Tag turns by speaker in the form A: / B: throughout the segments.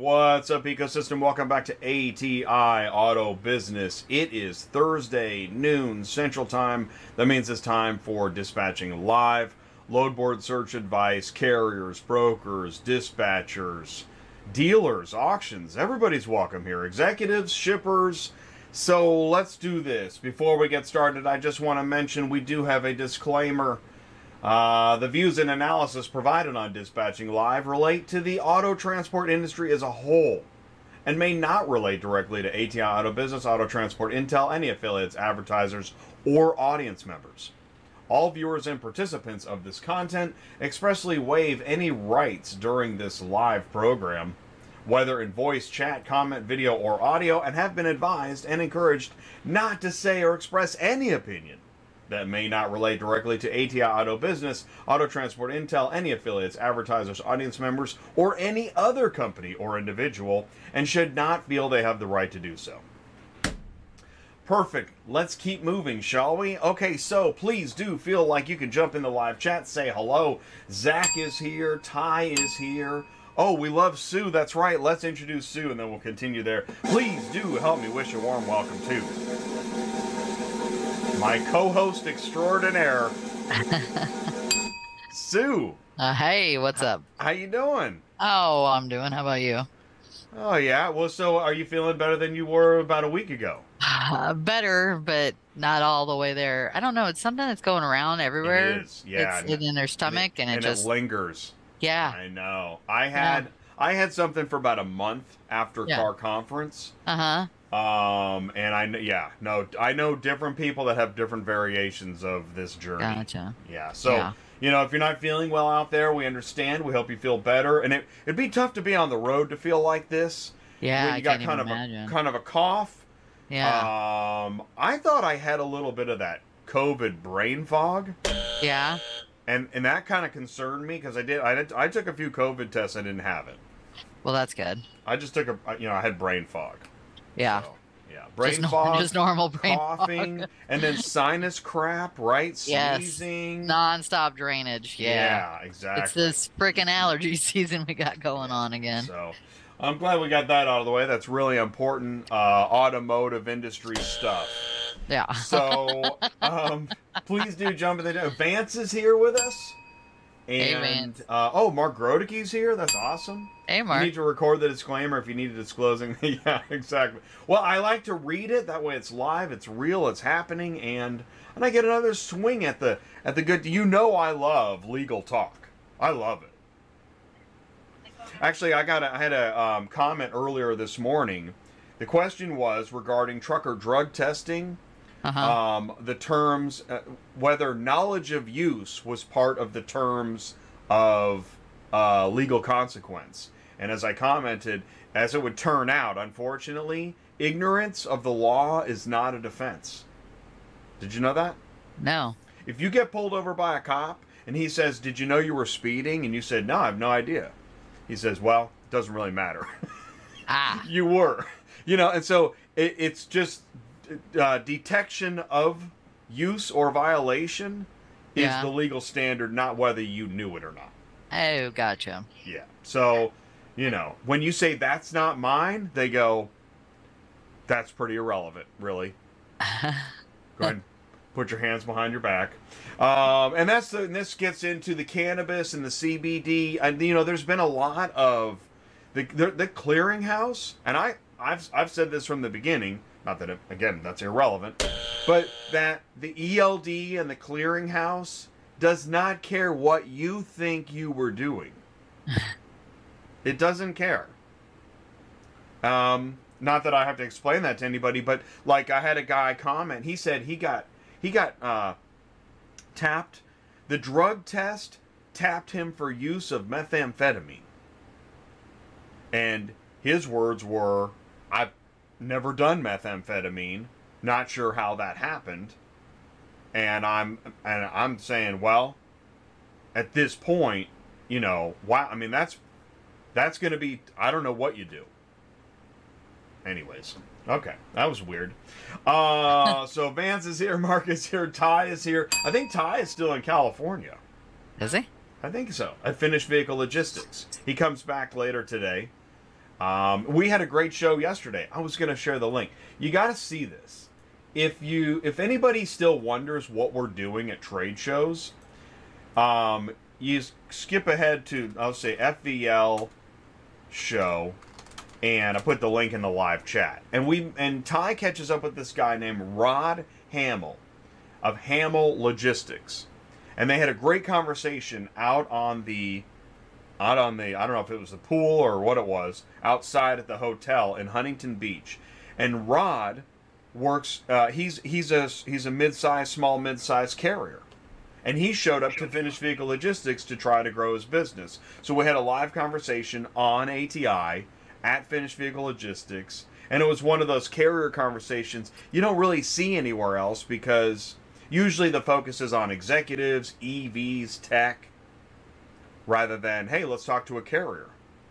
A: What's up, ecosystem? Welcome back to ATI Auto Business. It is Thursday, noon Central Time. That means it's time for dispatching live. Load board search advice, carriers, brokers, dispatchers, dealers, auctions. Everybody's welcome here. Executives, shippers. So let's do this. Before we get started, I just want to mention we do have a disclaimer. Uh, the views and analysis provided on Dispatching Live relate to the auto transport industry as a whole and may not relate directly to ATI Auto Business, Auto Transport Intel, any affiliates, advertisers, or audience members. All viewers and participants of this content expressly waive any rights during this live program, whether in voice, chat, comment, video, or audio, and have been advised and encouraged not to say or express any opinion that may not relate directly to ATI Auto Business, Auto Transport Intel, any affiliates, advertisers, audience members, or any other company or individual, and should not feel they have the right to do so. Perfect. Let's keep moving, shall we? Okay, so please do feel like you can jump in the live chat, say hello. Zach is here, Ty is here. Oh, we love Sue. That's right. Let's introduce Sue and then we'll continue there. Please do help me wish a warm welcome to my co-host extraordinaire, Sue.
B: Uh, hey, what's up?
A: How you doing?
B: Oh, I'm doing. How about you?
A: Oh yeah. Well, so are you feeling better than you were about a week ago?
B: Uh, better, but not all the way there. I don't know. It's something that's going around everywhere.
A: It is. Yeah.
B: It's in their stomach, and,
A: and
B: it just
A: lingers.
B: yeah.
A: I know. I had I had something for about a month after
B: Yeah.
A: car conference.
B: Uh huh.
A: Um, and I yeah no I know different people that have different variations of this journey.
B: Gotcha.
A: Yeah. So,
B: Yeah.
A: you know, if you're not feeling well out there, we understand. We hope you feel better. And it, it'd be tough to be on the road to feel like this.
B: Yeah,
A: when
B: I
A: you got
B: can't
A: kind of
B: imagine.
A: a kind of a cough.
B: yeah.
A: Um, I thought I had a little bit of that COVID brain fog,
B: yeah.
A: and and that kind of concerned me because I did I did, I took a few COVID tests. I didn't have it.
B: Well, that's good.
A: I just took a you know I had brain fog.
B: Yeah.
A: So, yeah. Brain
B: just,
A: fog.
B: just normal brain
A: coughing and then sinus crap, right?
B: Yes.
A: Sneezing.
B: Non-stop drainage. Yeah.
A: exactly.
B: It's this freaking allergy season we got going on again.
A: So I'm glad we got that out of the way. That's really important uh, automotive industry stuff.
B: Yeah.
A: So um, please do jump in the Vance is here with us. And uh, oh, Mark Grodecki's here. That's awesome.
B: hey,
A: You
B: Mark.
A: need to record the disclaimer if you need a disclosing. yeah, exactly. Well, I like to read it. That way, it's live, it's real, it's happening, and and I get another swing at the at the good. You know, I love legal talk. I love it. Actually, I got a, I had a um, comment earlier this morning. The question was regarding trucker drug testing.
B: Uh huh.
A: Um, the terms, uh, whether knowledge of use was part of the terms of uh, legal consequence. And as I commented, as it would turn out, unfortunately, ignorance of the law is not a defense. Did you know that?
B: no.
A: If you get pulled over by a cop and he says, Did you know you were speeding? And you said, No, I have no idea. He says, Well, it doesn't really matter.
B: Ah.
A: you were you know and so it, it's just uh, detection of use or violation is
B: Yeah.
A: the legal standard not whether you knew it or not.
B: Oh, gotcha.
A: yeah. So you know when you say that's not mine they go that's pretty irrelevant really. Go ahead and put your hands behind your back. Um, and that's the and this gets into the cannabis and the cbd and you know there's been a lot of the the, the clearinghouse and i I've, I've said this from the beginning not that it, again that's irrelevant but that the eld and the clearinghouse does not care what you think you were doing it doesn't care um, not that I have to explain that to anybody, but like I had a guy comment. He said he got he got uh, tapped. The drug test tapped him for use of methamphetamine, and his words were, "I've never done methamphetamine. Not sure how that happened." And I'm and I'm saying, well, at this point, you know, wow. I mean, that's that's going to be. I don't know what you do. Anyways, okay, that was weird. Uh, so Vance is here, Mark is here, Ty is here. I think Ty is still in California.
B: Is he?
A: I think so. At Finished Vehicle Logistics. He comes back later today. Um, we had a great show yesterday. I was going to share the link. You got to see this. If you, if anybody still wonders what we're doing at trade shows, um, you skip ahead to I'll say FVL show, and I put the link in the live chat. And we and Ty catches up with this guy named Rod Hamill of Hamill Logistics, and they had a great conversation out on the out on the I don't know if it was the pool or what it was outside at the hotel in Huntington Beach, and Rod works. Uh, he's he's a he's a mid-sized, small mid-sized carrier, and he showed up to Finish Vehicle Logistics to try to grow his business. So we had a live conversation on ATI at Finish Vehicle Logistics, and it was one of those carrier conversations you don't really see anywhere else because usually the focus is on executives, EVs, tech, rather than hey, let's talk to a carrier,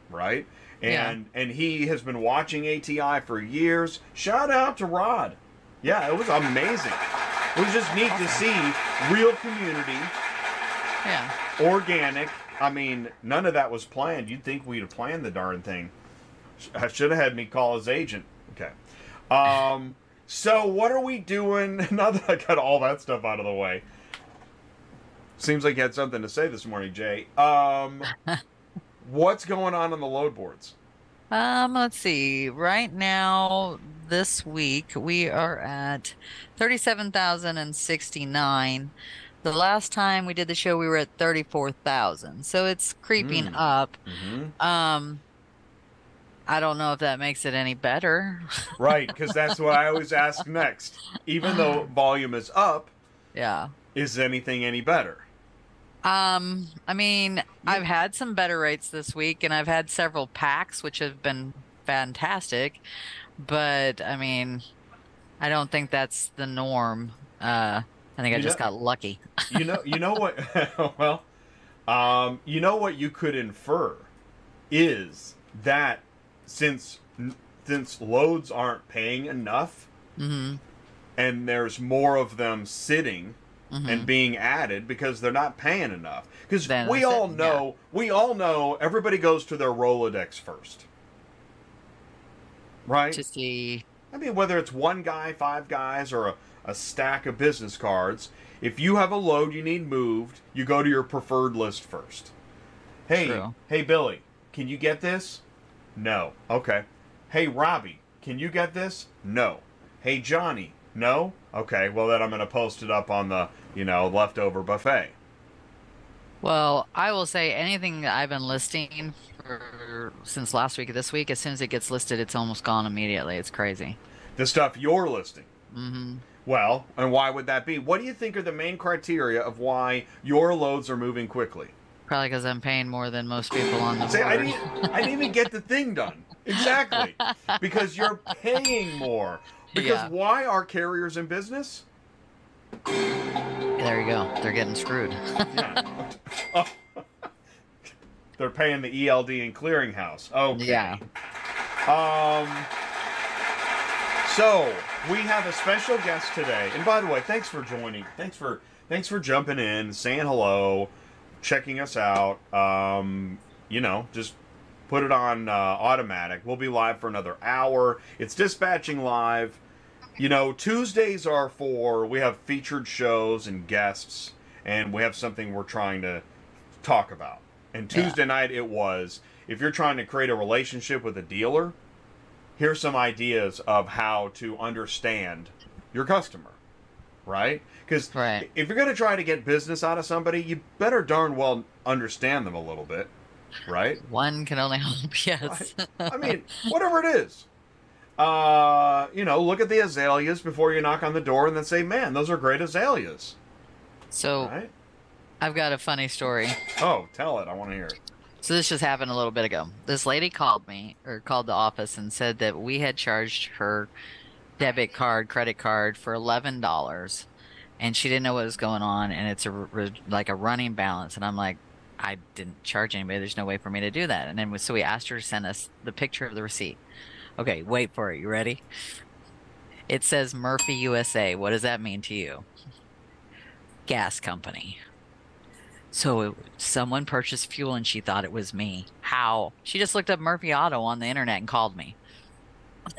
A: right? And yeah. and he has been watching ATI for years. Shout out to Rod. Yeah, it was amazing. It was just neat to see real community.
B: Yeah.
A: Organic. I mean, none of that was planned. You'd think we'd have planned the darn thing. I should have had me call his agent. Okay. Um, so what are we doing now that I got all that stuff out of the way? Seems like you had something to say this morning, Jay. Um, what's going on on the load boards?
B: Um, let's see. Right now, this week, we are at 37,069. The last time we did the show, we were at 34,000. So it's creeping mm. up. Mm-hmm. Um, I don't know if that makes it any better.
A: right, because that's what I always ask next. Even though volume is up,
B: yeah,
A: is anything any better?
B: Um, I mean, yeah. I've had some better rates this week, and I've had several packs, which have been fantastic. But I mean, I don't think that's the norm. Uh, I think you I just know, got lucky.
A: you know, you know what? well, um, you know what you could infer is that since since loads aren't paying enough,
B: mm-hmm.
A: and there's more of them sitting mm-hmm. and being added because they're not paying enough. Because we all it, know, yeah. we all know, everybody goes to their Rolodex first, right?
B: To see.
A: I mean, whether it's one guy, five guys, or a, a stack of business cards, if you have a load you need moved, you go to your preferred list first. Hey, True. hey, Billy, can you get this? No. Okay. Hey, Robbie, can you get this? No. Hey, Johnny, no? Okay, well, then I'm going to post it up on the, you know, leftover buffet.
B: Well, I will say anything that I've been listing for, since last week, this week, as soon as it gets listed, it's almost gone immediately. It's crazy.
A: The stuff you're listing.
B: Mm-hmm.
A: Well, and why would that be? What do you think are the main criteria of why your loads are moving quickly?
B: Probably because I'm paying more than most people on the
A: See, board. I didn't, I didn't even get the thing done. Exactly. because you're paying more. Because yeah. why are carriers in business?
B: There you go. They're getting screwed.
A: yeah. Oh. They're paying the ELD and clearinghouse. Okay.
B: Yeah.
A: Um. So we have a special guest today, and by the way, thanks for joining. Thanks for thanks for jumping in, saying hello checking us out. Um, you know, just put it on uh, automatic. We'll be live for another hour. It's dispatching live. You know, Tuesdays are for we have featured shows and guests, and we have something we're trying to talk about. And Tuesday yeah. night it was if you're trying to create a relationship with a dealer, here's some ideas of how to understand your customer right? Because
B: right.
A: if you're going to try to get business out of somebody, you better darn well understand them a little bit, right?
B: One can only hope, yes.
A: I, I mean, whatever it is. Uh, you know, look at the azaleas before you knock on the door and then say, man, those are great azaleas.
B: So, right? I've got a funny story.
A: Oh, tell it. I want to hear it.
B: So this just happened a little bit ago. This lady called me or called the office and said that we had charged her debit card, credit card for eleven dollars, and she didn't know what was going on, and it's a like a running balance, and I'm like, I didn't charge anybody. There's no way for me to do that. And then so we asked her to send us the picture of the receipt. Okay, wait for it. You ready? It says Murphy USA. What does that mean to you? Gas company. So it, someone purchased fuel and she thought it was me. How? She just looked up Murphy Auto on the internet and called me.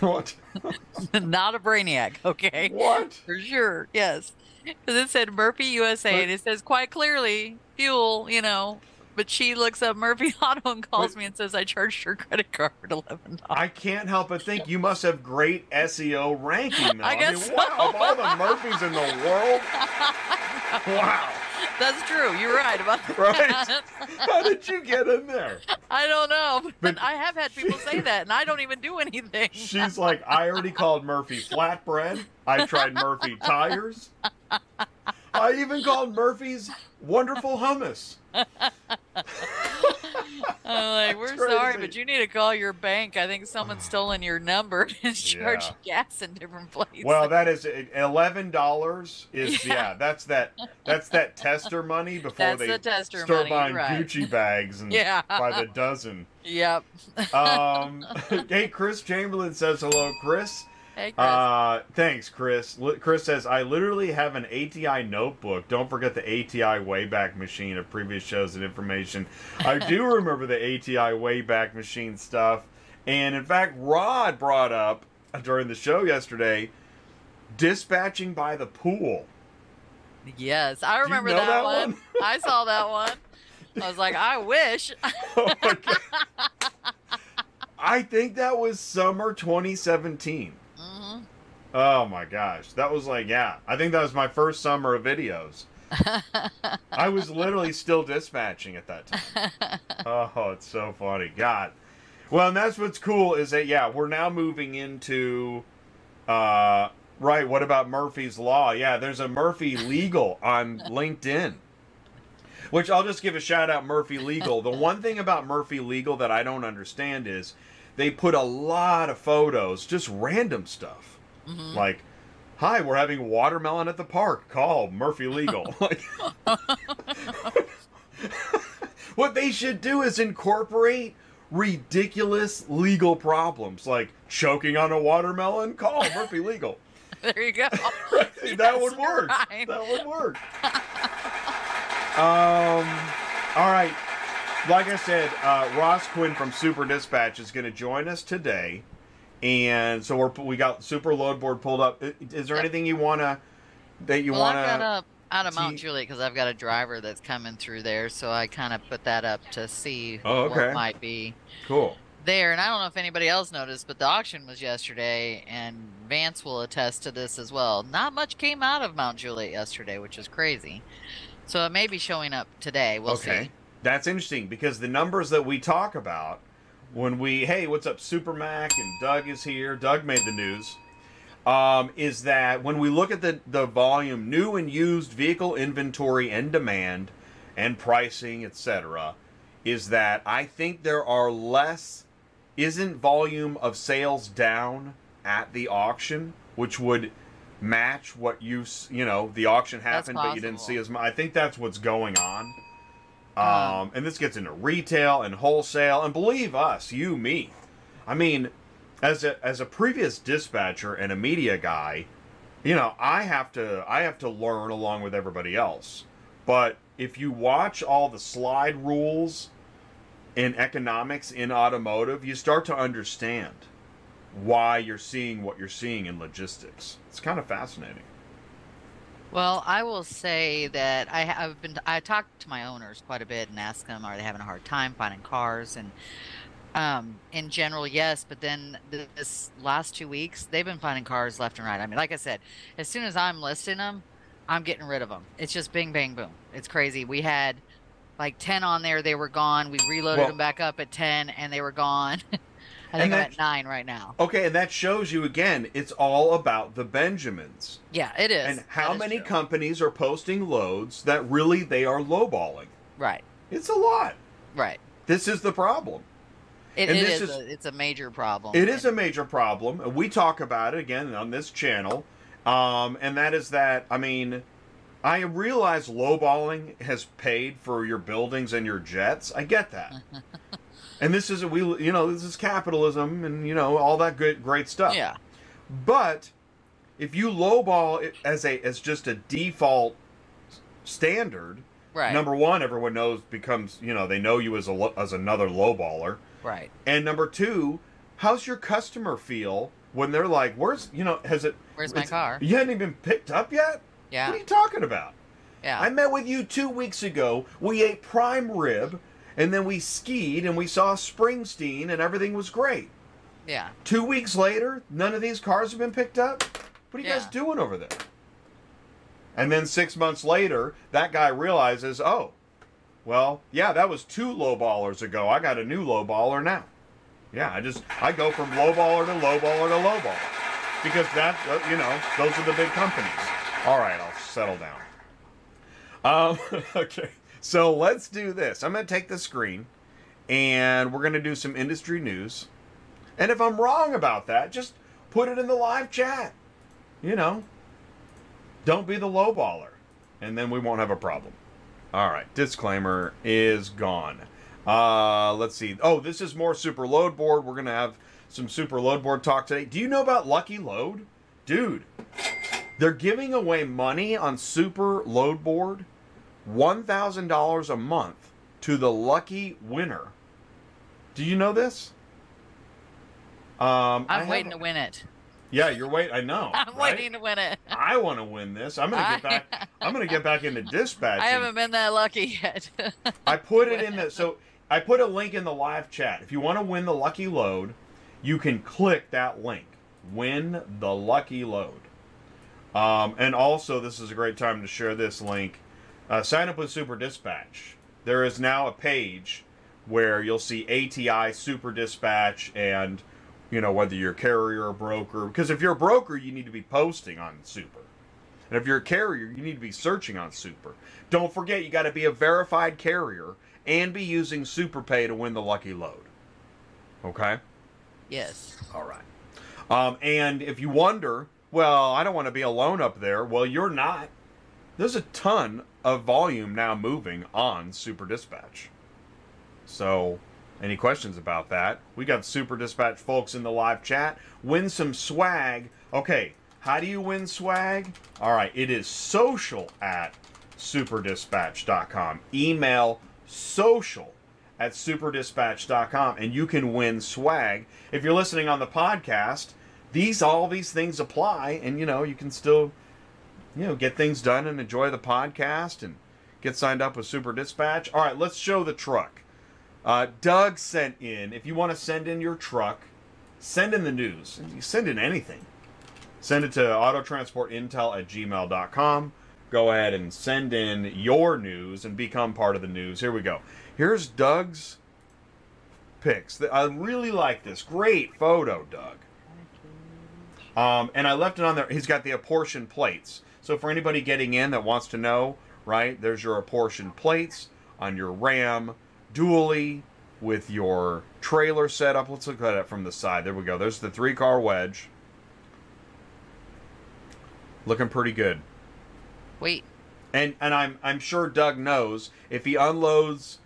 A: what?
B: Not a brainiac, okay?
A: What?
B: For sure, yes. Because it said Murphy USA
A: But-
B: and it says quite clearly fuel, you know. But she looks up Murphy Auto and calls me and says I charged her credit card eleven dollars.
A: I can't help but think you must have great SEO ranking. Though.
B: I guess
A: mean, wow, of all the Murphys in the world, wow,
B: That's true. You're right about that.
A: Right. how did you get in there?
B: I don't know, but,
A: But-
B: I have had people say that, and I don't even do anything.
A: She's like, I already called Murphy flatbread. I tried Murphy tires. I even called Murphy's wonderful hummus.
B: I'm like, we're sorry, but you need to call your bank. I think someone's stolen your number and charged
A: Yeah.
B: gas in different places.
A: Well, that is eleven dollars. Is yeah.
B: Yeah.
A: that's that. That's that tester money before
B: That's
A: they
B: the tester
A: start
B: money,
A: buying
B: right.
A: Gucci bags and
B: Yeah.
A: by the dozen.
B: Yep.
A: Um, hey, Chris Chamberlain says hello, Chris.
B: Hey, Chris.
A: Uh, thanks, Chris. Li- Chris says, I literally have an ATI notebook. Don't forget the ATI Wayback Machine of previous shows and information. I do remember the ATI Wayback Machine stuff. And in fact, Rod brought up during the show yesterday dispatching by the pool.
B: yes, I
A: you
B: remember
A: know
B: that,
A: that
B: one.
A: one?
B: I saw that one. I was like, I wish.
A: Oh. I think that was summer 2017. Oh my gosh. That was like, yeah. I think that was my first summer of videos. I was literally still dispatching at that time. Oh, it's so funny. God. Well, and that's what's cool is that yeah, we're now moving into uh right, what about Murphy's Law? Yeah, there's a Murphy Legal on LinkedIn. Which I'll just give a shout out Murphy Legal. The one thing about Murphy Legal that I don't understand is they put a lot of photos, just random stuff.
B: Mhm.
A: Like, hi, we're having watermelon at the park. Call Murphy Legal. like, what they should do is incorporate ridiculous legal problems, like choking on a watermelon. Call Murphy Legal.
B: There you go.
A: that
B: Yes,
A: would work.
B: right.
A: That would work. um. All right. Like I said, uh, Ross Quinn from Super Dispatch is going to join us today, and so we're we got Super Load Board pulled up. Is there anything you wanna that you
B: well,
A: wanna?
B: I've got up out of Mount Juliet because I've got a driver that's coming through there, so I kind of put that up to see
A: Oh, okay.
B: what might be
A: Cool.
B: there. And I don't know if anybody else noticed, but the auction was yesterday, and Vance will attest to this as well. Not much came out of Mount Juliet yesterday, which is crazy. So it may be showing up today. We'll
A: okay.
B: see.
A: That's interesting because the numbers that we talk about when we, hey, what's up, Super Mac and Doug is here. Doug made the news. Um, is that when we look at the, the volume, new and used vehicle inventory and demand and pricing, etc., is that I think there are less, isn't volume of sales down at the auction, which would match what you, you know, the auction happened, but you didn't see as much. I think that's what's going on.
B: Huh.
A: Um, and this gets into retail and wholesale, and believe us, you, me. I mean, as a as a previous dispatcher and a media guy, you know, I have to I have to learn along with everybody else. But if you watch all the slide rules in economics in automotive, you start to understand why you're seeing what you're seeing in logistics. It's kind of fascinating.
B: Well, I will say that I have been. I talked to my owners quite a bit and asked them, are they having a hard time finding cars? And um, in general, yes. But then this last two weeks, they've been finding cars left and right. I mean, like I said, as soon as I'm listing them, I'm getting rid of them. It's just bing, bang, boom. It's crazy. We had like 10 on there, they were gone. We reloaded
A: Well-
B: them back up at 10, and they were gone. I
A: And
B: think I'm at nine right now.
A: Okay, and that shows you again, it's all about the Benjamins.
B: Yeah, it is.
A: And how many
B: true.
A: companies are posting loads that really they are lowballing?
B: Right,
A: It's a lot.
B: right.
A: This is the problem.
B: It,
A: And
B: it
A: this
B: is,
A: is-
B: a, it's a major problem.
A: It is a major problem. and We talk about it again on this channel. Um, and that is that, I mean, I realize lowballing has paid for your buildings and your jets. I get that. and this is, we, you know, this is capitalism and, you know, all that good, great stuff.
B: Yeah.
A: But if you lowball it as a as just a default standard,
B: Right.
A: number one, everyone knows becomes you know they know you as a as another lowballer,
B: right.
A: and number two, how's your customer feel when they're like, "Where's you know has it?
B: Where's my car?
A: You hadn't even picked up yet.
B: Yeah.
A: What are you talking about?
B: Yeah.
A: I met with you two weeks ago. We ate prime rib, and then we skied and we saw Springsteen, and everything was great.
B: yeah.
A: Two weeks later, none of these cars have been picked up. What are you guys doing over there? And then six months later, that guy realizes, oh, well, yeah, that was two low ballers ago. I got a new low baller now. Yeah, I just I go from low baller to low baller to low baller because that uh, you know those are the big companies. All right, I'll settle down. Um, okay, so let's do this. I'm going to take the screen, and we're going to do some industry news. And if I'm wrong about that, just put it in the live chat. You know, don't be the low baller, and then we won't have a problem. All right, disclaimer is gone. Uh, let's see. Oh, this is more super load board. We're gonna have some super load board talk today. Do you know about Lucky Load, dude? They're giving away money on super load board, one thousand dollars a month to the lucky winner. Do you know this? Um,
B: I'm waiting to win it.
A: Yeah, you're waiting. I know.
B: I'm
A: right?
B: waiting to win it.
A: I want to win this. I'm gonna get back. I'm gonna get back into dispatching.
B: I haven't been that lucky yet.
A: I put it in the so I put a link in the live chat. If you want to win the lucky load, you can click that link. Win the lucky load. Um, and also, this is a great time to share this link. Uh, sign up with Super Dispatch. There is now a page where you'll see ATI Super Dispatch and you know whether you're a carrier or broker. Because if you're a broker, you need to be posting on Super. And if you're a carrier, you need to be searching on Super. Don't forget, you got to be a verified carrier and be using SuperPay to win the lucky load. Okay?
B: yes.
A: All right. Um, and if you wonder, well, I don't want to be alone up there. Well, you're not. There's a ton of volume now moving on Super Dispatch. So, any questions about that? We got Super Dispatch folks in the live chat. Win some swag. Okay, how do you win swag? All right, it is social at superdispatch.com. Email social at superdispatch.com and you can win swag. If you're listening on the podcast, these all these things apply and you know, you can still you know, get things done and enjoy the podcast and get signed up with Super Dispatch. All right, let's show the truck. Uh, Doug sent in, if you want to send in your truck, send in the news. Send in anything. Send it to autotransportintel at gmail.com. Go ahead and send in your news and become part of the news. Here we go. Here's Doug's picks. I really like this. Great photo, Doug. Um, and I left it on there. He's got the apportion plates. So for anybody getting in that wants to know, right, there's your apportion plates on your Ram dually with your trailer setup. Let's look at it from the side. There we go. There's the three car wedge. Looking pretty good.
B: Wait.
A: And and I'm I'm sure Doug knows if he unloads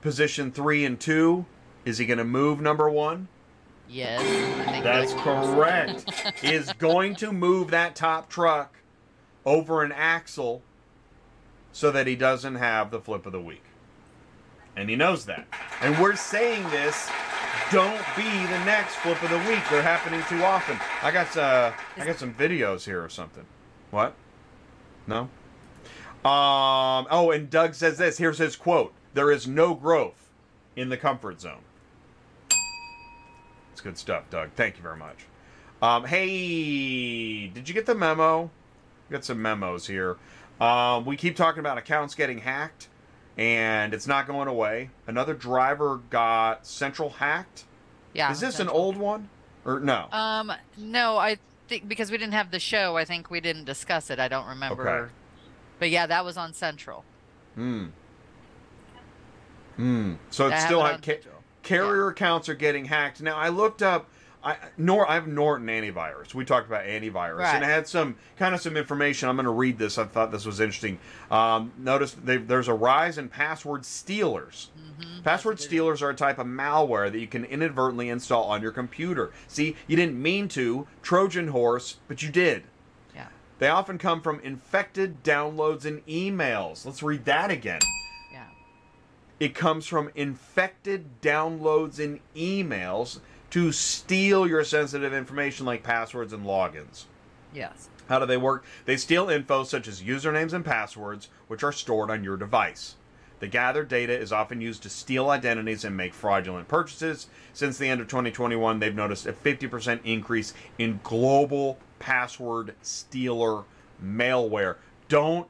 A: position three and two, is he going to move number one?
B: Yes. I think
A: That's correct. is going to move that top truck over an axle so that he doesn't have the flip of the week. And he knows that. And we're saying this. Don't be the next flip of the week. They're happening too often. I got uh, I got some videos here or something. What? No. Um. Oh, and Doug says this. Here's his quote: "There is no growth in the comfort zone." It's good stuff, Doug. Thank you very much. Um, hey, did you get the memo? Got some memos here. Um, we keep talking about accounts getting hacked, and it's not going away. Another driver got Central hacked.
B: Yeah.
A: Is this an old one or no?
B: Um, no, I think because we didn't have the show, I think we didn't discuss it. I don't remember.
A: Okay.
B: But yeah, that was on Central.
A: Hmm. Hmm. So it's still
B: it on
A: ca-
B: Central.
A: carrier accounts are getting hacked. Now I looked up. I Nor I have Norton antivirus. We talked about antivirus, and
B: Right.
A: it had some kind of some information. I'm going to read this. I thought this was interesting. Um, notice there's a rise in password stealers.
B: Mhm.
A: Password stealers are a type of malware that you can inadvertently install on your computer. See, you didn't mean to, Trojan horse, but you did.
B: Yeah.
A: They often come from infected downloads and emails. Let's read that again.
B: Yeah.
A: It comes from infected downloads and emails to steal your sensitive information like passwords and logins.
B: Yes.
A: How do they work? They steal info such as usernames and passwords, which are stored on your device. The gathered data is often used to steal identities and make fraudulent purchases. Since the end of 2021, they've noticed a 50% increase in global password stealer malware. Don't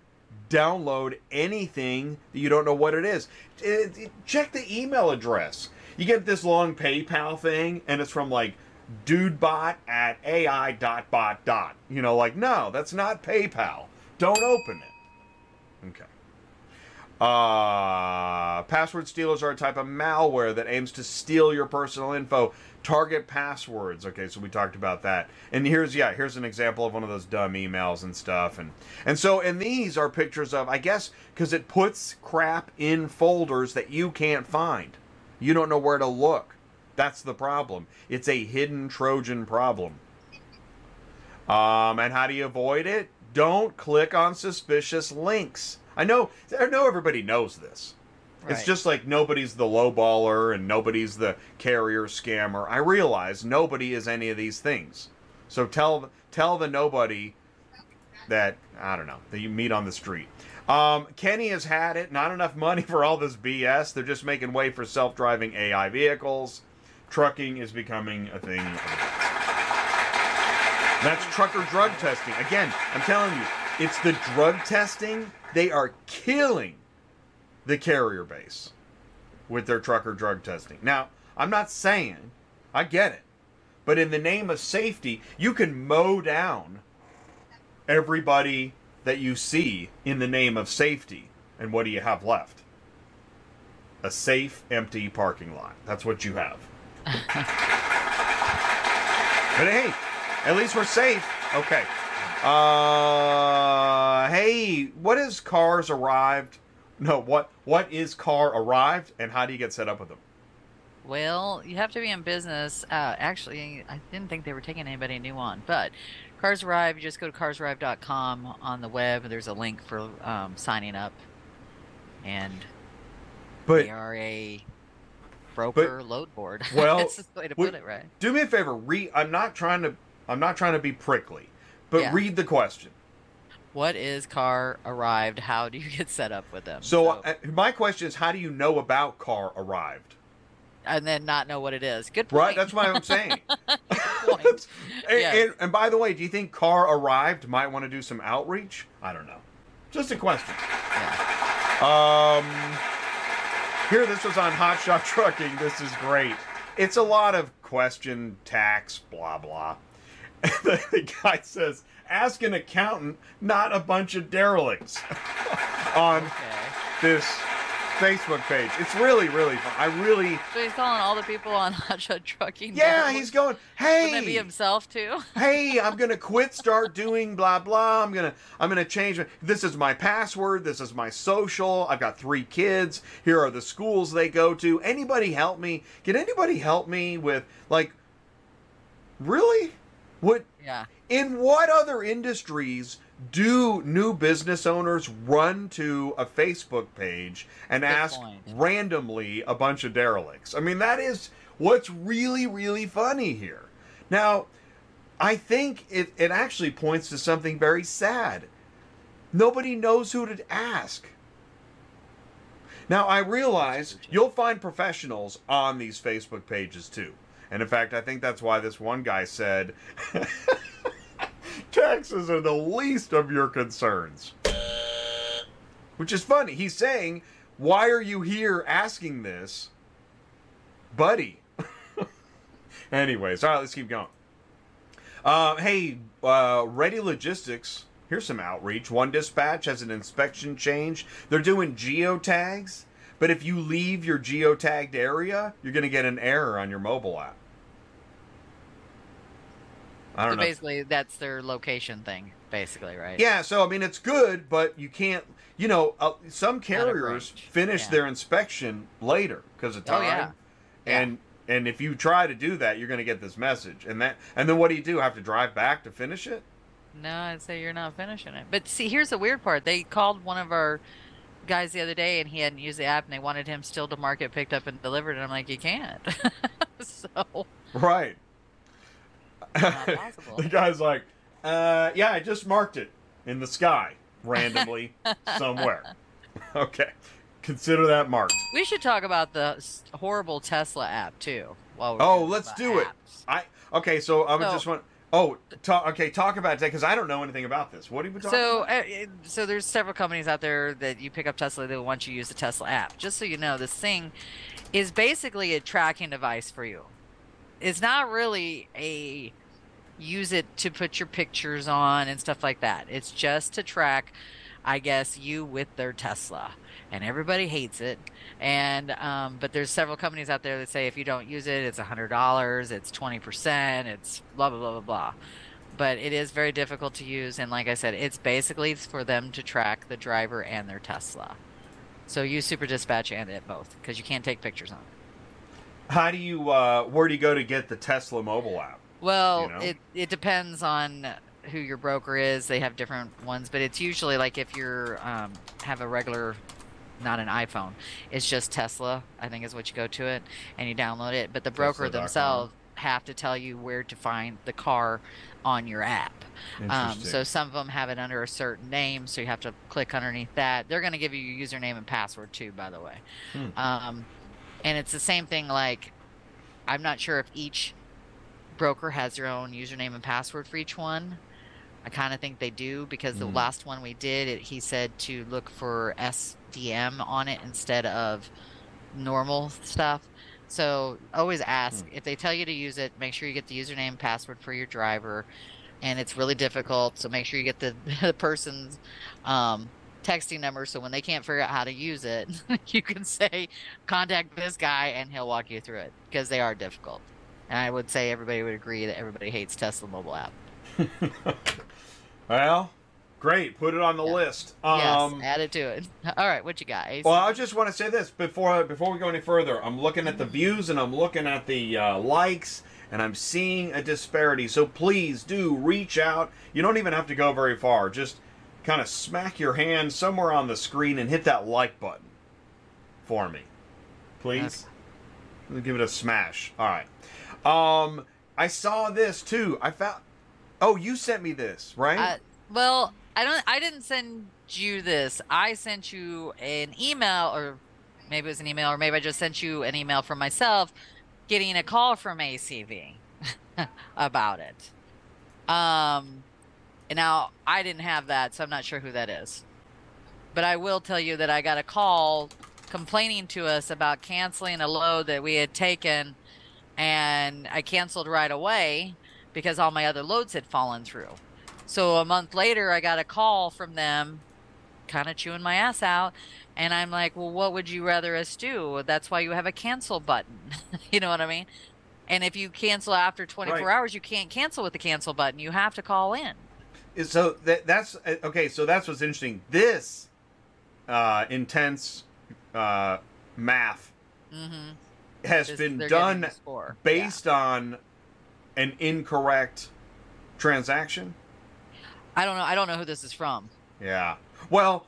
A: download anything that you don't know what it is. Uh, Check the email address. You get this long PayPal thing, and it's from like dudebot at ai dot bot dot. You know, like, no, that's not PayPal. Don't open it. Okay. Uh, password stealers are a type of malware that aims to steal your personal info. Target passwords. Okay, so we talked about that. And here's yeah, here's an example of one of those dumb emails and stuff. And and so and these are pictures of I guess because it puts crap in folders that you can't find. You don't know where to look. That's the problem. It's a hidden Trojan problem. Um, and how do you avoid it? Don't click on suspicious links. I know I know everybody knows this. It's just like nobody's the lowballer and nobody's the carrier scammer. I realize nobody is any of these things. So tell tell the nobody that I don't know that you meet on the street. Um, Kenny has had it. Not enough money for all this BS. They're just making way for self-driving AI vehicles. Trucking is becoming a thing. That's trucker drug testing. Again, I'm telling you, it's the drug testing. They are killing the carrier base with their trucker drug testing. Now, I'm not saying, I get it, but in the name of safety, you can mow down everybody that you see in the name of safety. And what do you have left? A safe, empty parking lot. That's what you have. but hey, at least we're safe. Okay. Uh, hey, what is cars arrived? No, what what is car arrived, and how do you get set up with them?
B: Well, you have to be in business. Uh, actually, I didn't think they were taking anybody new on, but Cars Arrive, you just go to carsarrive.com on the web. There's a link for um, signing up. And
A: But
B: they are a broker load board.
A: Well,
B: That's the way to
A: we-
B: put it, right?
A: do me a favor. Read. I'm not trying to. I'm not trying to be prickly, but
B: Yeah.
A: read the question.
B: What is car arrived? How do you get set up with them?
A: So, uh, my question is, how do you know about car arrived?
B: And then not know what it is. Good point.
A: Right. That's what I'm saying. And, and, and by the way, do you think car arrived might want to do some outreach? I don't know. Just a question.
B: Yeah.
A: Um, here, this was on Hot Shot Trucking. This is great. It's a lot of question, tax, blah, blah. the, the guy says, ask an accountant, not a bunch of derelicts on
B: Okay.
A: this Facebook page. It's really, really fun. I really,
B: So he's calling all the people on Hotshot Trucking.
A: yeah,
B: down.
A: he's going,
B: Wouldn't that be himself too?
A: hey, I'm gonna quit, start doing blah blah. I'm gonna I'm gonna change. This is my password. This is my social. I've got three kids. Here are the schools they go to. Anybody help me? Can anybody help me with like? Really? What?
B: Yeah.
A: In what other industries do new business owners run to a Facebook page and ask
B: point.
A: randomly a bunch of derelicts? I mean, that is what's really, really funny here. Now, I think it, it actually points to something very sad. Nobody knows who to ask. Now, I realize you'll find professionals on these Facebook pages too. And in fact, I think that's why this one guy said taxes are the least of your concerns. Which is funny. He's saying, Why are you here asking this, buddy? Anyways, all right, let's keep going. Uh, hey, uh, Ready Logistics. Here's some outreach. One dispatch has an inspection change. They're doing geotags, but if you leave your geotagged area, you're going to get an error on your mobile app. I
B: So
A: don't know.
B: basically, that's their location thing, basically, right?
A: Yeah, so I mean it's good, but you can't. You know, uh, some carriers finish
B: Yeah.
A: their inspection later because of
B: Oh,
A: time.
B: yeah. Yeah.
A: And and if you try to do that, you're going to get this message. And that and then what do you do? Have to drive back to finish it?
B: No, I'd say you're not finishing it. But see, here's the weird part. They called one of our guys the other day and he hadn't used the app and they wanted him still to mark it picked up and delivered and I'm like, you can't. so
A: Right. The guy's like, uh, yeah, I just marked it in the sky randomly somewhere. okay. Consider that marked.
B: we should talk about the horrible Tesla app too. While we're
A: Oh, let's do it. I okay, so I
B: So-
A: just want. Oh, talk, okay, talk about that because I don't know anything about this. What are we talking
B: So,
A: about?
B: uh, so there's several companies out there that you pick up Tesla that want you to use the Tesla app. Just so you know, this thing is basically a tracking device for you. It's not really a use it to put your pictures on and stuff like that. It's just to track, I guess, you with their Tesla. And everybody hates it. And um, but there's several companies out there that say if you don't use it, it's hundred dollars, it's twenty percent, it's blah blah blah blah blah but it is very difficult to use and like i said it's basically for them to track the driver and their tesla so use super dispatch and it both because you can't take pictures on it
A: How do you? Uh, where do you go to get the Tesla mobile app?
B: Well
A: You know?
B: it, it depends on who your broker is they have different ones but it's usually like if you're um, have a regular not an iphone it's just tesla i think is what you go to it and you download it but the broker
A: Tesla.com.
B: themselves have to tell you where to find the car on your app Um, so some of them have it under a certain name, so you have to click underneath that. They're going to give you your username and password too, by the way.
A: Hmm.
B: Um, and it's the same thing. Like, I'm not sure if each broker has their own username and password for each one. I kind of think they do because the
A: Hmm.
B: last one we did, it, he said to look for SDM on it instead of normal stuff. So always ask
A: Hmm.
B: if they tell you to use it. Make sure you get the username and password for your driver, and it's really difficult. So make sure you get the, the person's um, texting number. So when they can't figure out how to use it, you can say, "Contact this guy," and he'll walk you through it because they are difficult. And I would say everybody would agree that everybody hates Tesla mobile app.
A: well, great. Put it on the
B: Yeah.
A: list.
B: yes,
A: Um,
B: add it to it. All right, what you got?
A: Well, I just want to say this before before we go any further. I'm looking at the views and I'm looking at the uh, likes and I'm seeing a disparity. So please do reach out. You don't even have to go very far. Just kind of smack your hand somewhere on the screen and hit that like button for me, please. Give it a smash. All right. Um, I saw this too. I found. Oh, you sent me this, right?
B: Uh, well, I don't. I didn't send you this. I sent you an email, or maybe it was an email, or maybe I just sent you an email from myself, getting a call from ACV about it. Um, and now I didn't have that, so I'm not sure who that is. But I will tell you that I got a call complaining to us about canceling a load that we had taken, and I canceled right away because all my other loads had fallen through. So a month later, I got a call from them, kind of chewing my ass out. And I'm like, well, what would you rather us do? That's why you have a cancel button. you know what I mean? And if you cancel after 24
A: Right.
B: hours, you can't cancel with the cancel button. You have to call in.
A: so that, that's uh, okay so that's what's interesting this uh, intense uh, math
B: hmm
A: has
B: This-
A: been done
B: the
A: based on an incorrect transaction
B: I don't know. I don't know who this is from.
A: yeah well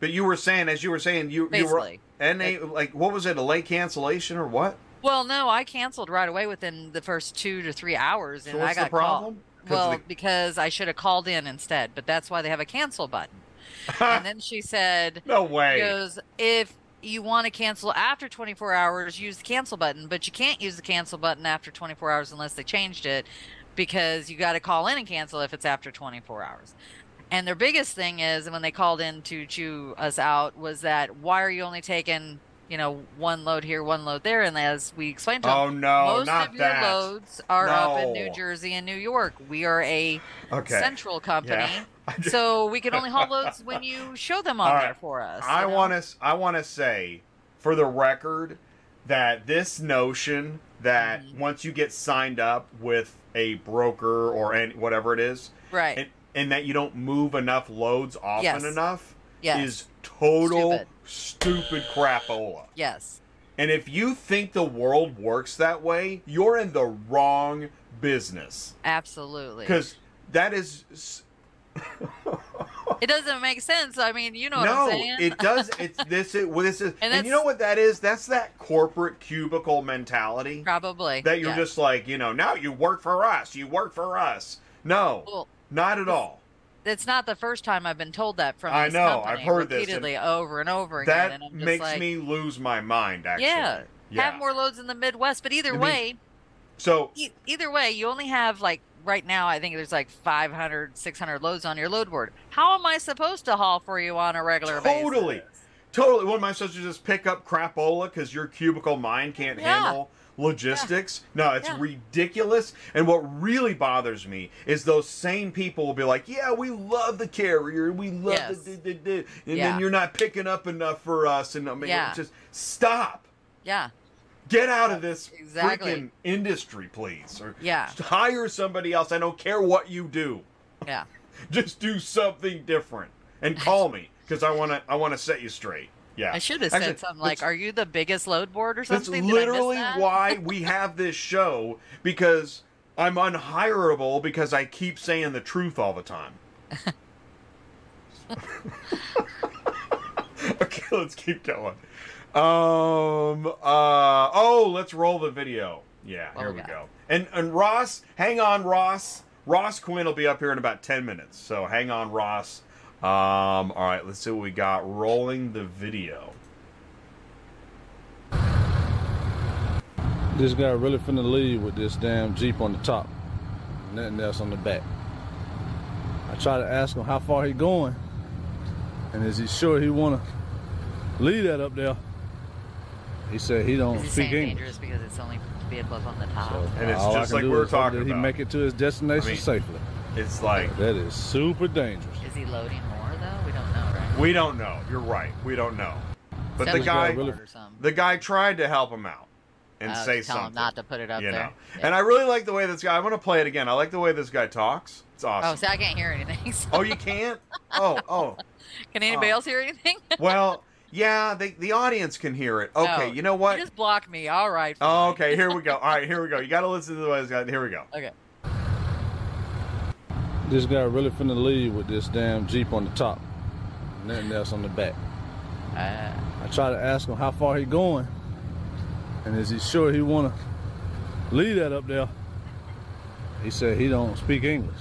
A: but you were saying as you were saying you you were
B: Basically.
A: and they like what was it a late cancellation or what
B: Well, no, I canceled right away within the first two to three hours,
A: so
B: and
A: what's
B: I
A: the
B: got called.
A: problem 'Cause
B: Well,
A: the-
B: because I should have called in instead, but that's why they have a cancel button. and then she said,
A: no way
B: goes, if you want to cancel after 24 hours, use the cancel button, but you can't use the cancel button after 24 hours unless they changed it because you got to call in and cancel if it's after 24 hours. And their biggest thing is when they called in to chew us out was that why are you only taking, you know, one load here, one load there? And as we explained to oh, them,
A: oh no
B: most
A: not
B: of your
A: that
B: loads are up in New Jersey and New York. We are a
A: okay
B: central company.
A: yeah
B: So we can only haul loads when you show them on
A: All
B: there for us.
A: I want to. I want to say, for the record, that this notion that
B: Mhm.
A: once you get signed up with a broker or any, whatever it is,
B: right.
A: and, and that you don't move enough loads often
B: Yes.
A: enough,
B: yes.
A: is total
B: Stupid.
A: stupid crapola.
B: yes.
A: And if you think the world works that way, you're in the wrong business.
B: Absolutely.
A: Because that is
B: It doesn't make sense. I mean, you know what I'm saying?
A: it does. It's this is well, this is, and,
B: And
A: you know what that is? That's that corporate cubicle mentality
B: Probably.
A: that you're
B: yeah.
A: just like, you know, now you work for us, you work for us. No,
B: Well,
A: not at all.
B: it's not the first time I've been told that from
A: I know, I've heard this, and
B: repeatedly over and over again.
A: That
B: and I'm just
A: makes
B: like,
A: me lose my mind. Actually,
B: yeah,
A: yeah.
B: have more loads in the Midwest. But either
A: I mean-
B: way,
A: So
B: e- either way, you only have like right now. I think there's like 500, 600 loads on your load board. How am I supposed to haul for you on a regular
A: Totally.
B: basis?
A: Totally. Totally. What am I supposed to just pick up crapola because your cubicle mind can't
B: Yeah.
A: handle logistics? No, it's
B: Yeah.
A: ridiculous. And what really bothers me is those same people will be like, "Yeah, we love the carrier, we love
B: Yes.
A: the, the, the, the," and
B: Yeah.
A: then you're not picking up enough for us." And I mean,
B: Yeah.
A: just stop.
B: Yeah,
A: Get out of this
B: Exactly.
A: freaking industry, please, or
B: Yeah.
A: hire somebody else. I don't care what you do.
B: yeah.
A: Just do something different and call me because I want to. I want to set you straight. Yeah.
B: I should have
A: Actually,
B: said something like, "Are you the biggest load board or something?" Miss
A: literally
B: that?
A: why we have this show because I'm unhireable because I keep saying the truth all the time. okay, let's keep going. Um. Uh. Oh, let's roll the video. Yeah, here
B: we
A: we
B: got?
A: go. And and Ross, hang on, Ross. Ross Quinn will be up here in about ten minutes. So hang on, Ross. Um. All right. Let's see what we got. Rolling the video.
C: This guy really finna leave with this damn Jeep on the top. Nothing else on the back. I try to ask him how far he going. And is he sure he wanna leave that up there? He said he don't
B: Is
C: speak English.
B: dangerous because it's only vehicles on the top?
C: So
A: And it's
C: all
A: just
C: I
A: like
C: can
A: we're
C: is hope
A: talking
C: that he
A: about.
C: make it to his destination
A: I mean-
C: safely.
A: It's like
C: That is super dangerous.
B: Is he loading more though? We don't know, right?
A: we don't know. You're right. We don't know. But the
B: Sounds like
A: guy,
C: really-
B: or something.
A: the guy tried to help him out and
B: Uh,
A: say
B: tell him
A: something.
B: not to put it up
A: you
B: there.
A: know.
B: Yeah.
A: And I really like the way this guy. I'm gonna play it again. I like the way this guy talks. It's awesome.
B: Oh,
A: awesome.
B: see, I can't hear anything. so-
A: Oh, you can't? Oh, oh.
B: Can anybody
A: oh.
B: else hear anything?
A: Well, yeah. The the audience can hear it. Okay.
B: No,
A: You know what?
B: You just block me. All right.
A: Oh,
B: fine.
A: okay. Here we go. All right. Here we go. You got to listen to the way this guy. Here we go.
B: Okay.
C: This guy really finna leave with this damn Jeep on the top. Nothing else on the back.
B: Uh,
C: I try to ask him how far he going, and is he sure he wanna leave that up there? He said he don't speak English,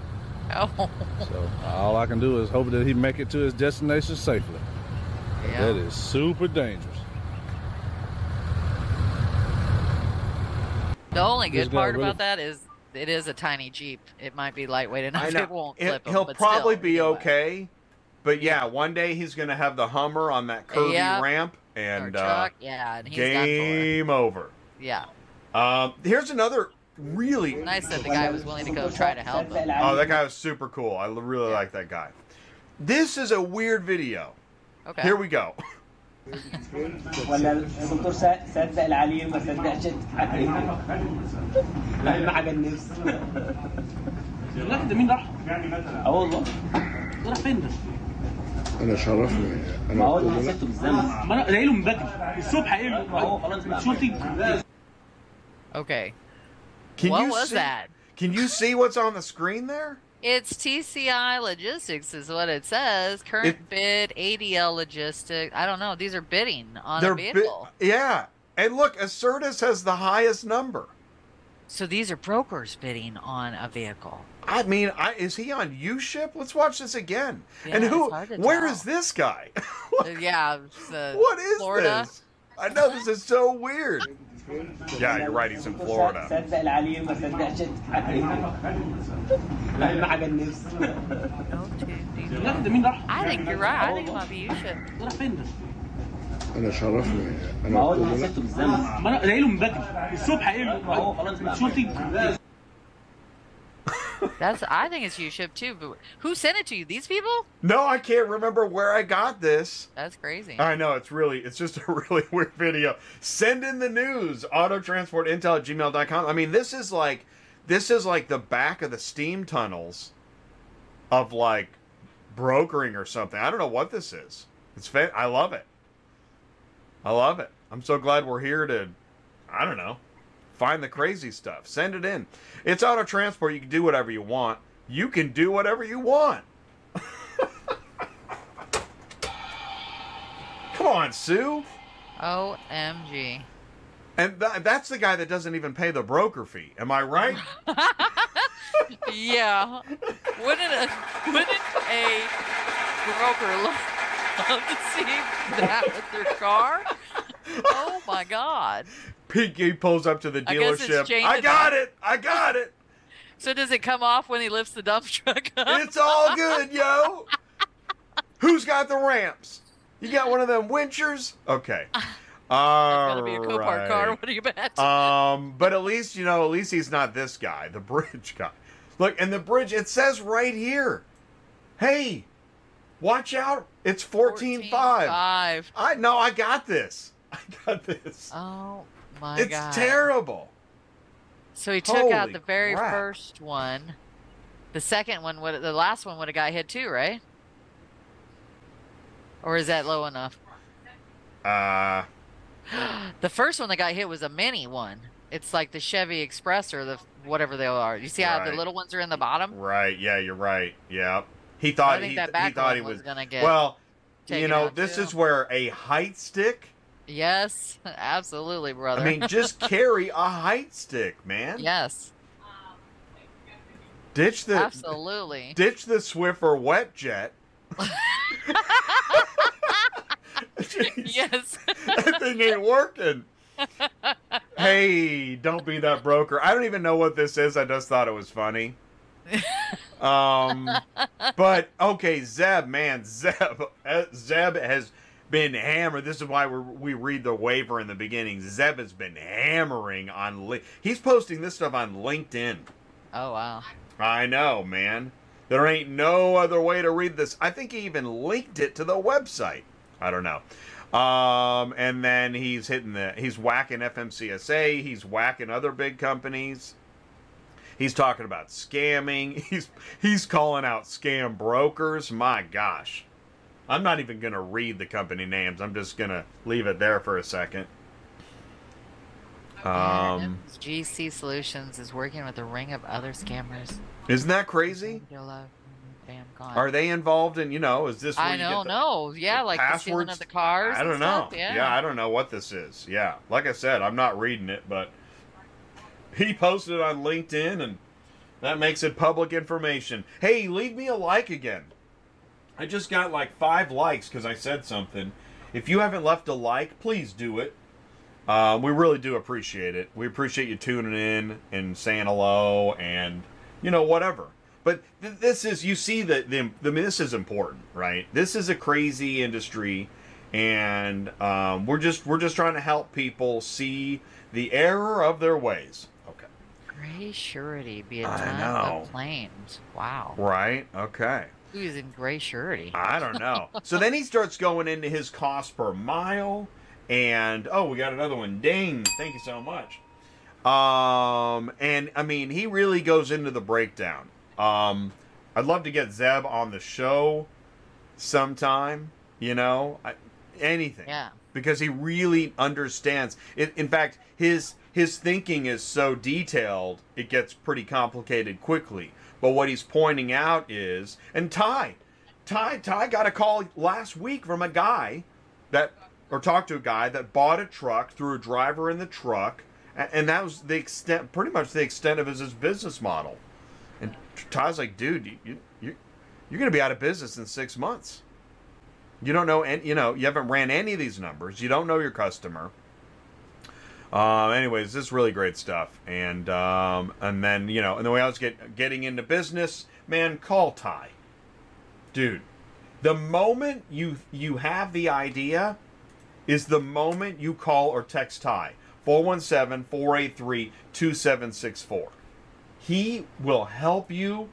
B: oh.
C: so all I can do is hope that he make it to his destination safely.
B: Yeah.
C: That is super dangerous.
B: The only good part
C: really-
B: about that is it is a tiny Jeep. It might be lightweight enough.
A: I know.
B: It won't
A: It-
B: flip him,
A: he'll
B: but
A: probably
B: still,
A: be
B: either way.
A: okay. But yeah, one day he's gonna have the Hummer on that curvy
B: Yeah.
A: ramp,
B: Or
A: and uh,
B: yeah, and he's done
A: game over.
B: Yeah.
A: Um, here's another really.
B: Nice that the guy was willing to go try to help him.
A: Oh, that guy was super cool. I really like that guy. This is a weird video.
B: Okay.
A: Here we go.
D: ولا الدكتور ص- صدق العليم ما صدقش الحكيم ما عجبنيش
E: لا ده مين راح؟
D: اه والله
E: ده راح فين ده؟
F: انا شرفني
D: ما
F: انا
D: هو
F: قلت
D: اللي
F: له
D: حسيته بالذنب
E: ما انا قايله من بدري الصبح قايله
D: ما هو خلاص
E: شرطي
B: Okay.
A: Can
B: what
A: you
B: was
A: see,
B: that?
A: Can you see what's on the screen there?
B: It's TCI Logistics, is what it says. Current
A: It-
B: bid ADL Logistics. I don't know. These are bidding on a
A: They're bi-
B: vehicle.
A: yeah. And look, Acertus has the highest number.
B: so these are brokers bidding on a vehicle.
A: I mean, I, is he on uShip? Let's watch this again.
B: Yeah,
A: and who?
B: it's hard to
A: Where
B: tell.
A: is this guy?
B: Yeah.
A: what is
B: Florida.
A: this? I know this is so weird. Yeah, you're right. He's in Florida.
B: I think you're right. I think maybe you should.
F: أنا شرفني
D: أنا
F: ما
D: هو
E: ما أنا قايله من بدري الصبح قايله
D: ما هو خلاص
E: شورتي
B: That's. I think it's uShip too. But who sent it to you? These people?
A: No, I can't remember where I got this.
B: That's crazy.
A: I know it's really it's just a really weird video. Send in the news. Autotransportintel at gmail.com. I mean, this is like this is like the back of the steam tunnels of like brokering or something. I don't know what this is. It's fa- I love it. I love it. I'm so glad we're here to I don't know. Find the crazy stuff. Send it in. It's auto transport. You can do whatever you want. you can do whatever you want. Come on, Sue.
B: OMG.
A: And th- that's the guy that doesn't even pay the broker fee. Am I right?
B: Yeah. Wouldn't a wouldn't a broker love, love to see that with their car? Oh my god.
A: He pulls up to the
B: I it's
A: dealership.
B: chained
A: I got it. I got it.
B: So does it come off when he lifts the dump truck up?
A: It's all good, yo. Who's got the ramps? You got one of them winchers? Okay. All
B: Gotta be a Copart car. What do you bet?
A: Um, but at least you know, at least he's not this guy, the bridge guy. Look, and the bridge it says right here. Hey, watch out! It's fourteen five.
B: Five.
A: I no, I got this. I got this.
B: Oh my
A: it's
B: god.
A: terrible.
B: So he took out the very
A: crap.
B: first one. The second one would the last one would have got hit too, right? Or is that low enough?
A: Uh,
B: The first one that got hit was a mini one. It's like the Chevy Express or the whatever they are. You see how the little ones are in the bottom?
A: right. Yeah, you're right. Yeah. He thought he,
B: that
A: he thought he
B: was
A: was
B: gonna get
A: well. You know, this
B: too.
A: is where a height stick.
B: Yes, absolutely, brother.
A: I mean, just carry a height stick, man.
B: yes,
A: Ditch the
B: absolutely.
A: ditch the Swiffer WetJet.
B: yes.
A: that thing ain't working. hey, don't be that broker. I don't even know what this is. I just thought it was funny. Um, but okay, Zeb, man, Zeb, uh, Zeb has been hammered. This is why we we read the waiver in the beginning. Zeb has been hammering on. Li- He's posting this stuff on LinkedIn.
B: Oh wow.
A: I know, man. There ain't no other way to read this. I think he even linked it to the website. I don't know. Um, and then he's hitting the he's whacking FMCSA, he's whacking other big companies. He's talking about scamming. He's he's calling out scam brokers. My gosh. I'm not even going to read the company names. I'm just going to leave it there for a second. Um,
B: GC Solutions is working with a ring of other scammers.
A: isn't that crazy? Are they involved in, you know, is this
B: I don't
A: the-
B: know. Yeah,
A: the
B: like the stealing
A: passwords?
B: of the cars.
A: I don't know.
B: stuff, Yeah.
A: I don't know what this is. Yeah, like I said, I'm not reading it, but he posted it on LinkedIn, and that makes it public information. Hey, leave me a like again. I just got like five likes because I said something. If you haven't left a like, please do it. Uh, we really do appreciate it. We appreciate you tuning in and saying hello and you know whatever. But th- this is you see that the, the this is important, right? This is a crazy industry, and um, we're just we're just trying to help people see the error of their ways. Okay.
B: Gray surety be a
A: I
B: ton
A: know.
B: of claims. Wow.
A: Right. Okay.
B: Who's in gray surety?
A: I don't know. so then he starts going into his cost per mile, and oh, we got another one. Ding! Thank you so much. Um, and I mean, he really goes into the breakdown. Um, I'd love to get Zeb on the show sometime. You know, I, anything.
B: Yeah.
A: Because he really understands it. In fact, his his thinking is so detailed, it gets pretty complicated quickly. But what he's pointing out is, and Ty, Ty, Ty got a call last week from a guy that, or talked to a guy that bought a truck through a driver in the truck, and that was the extent, pretty much the extent of his, his business model. And Ty's like, dude, you, you, you you're going to be out of business in six months. You don't know, and you know, you haven't ran any of these numbers. You don't know your customer. Um, anyways, this is really great stuff, and um, and then you know, and the way I was get, getting into business, man, call Ty, dude. The moment you you have the idea, is the moment you call or text Ty 417-483-2764. He will help you.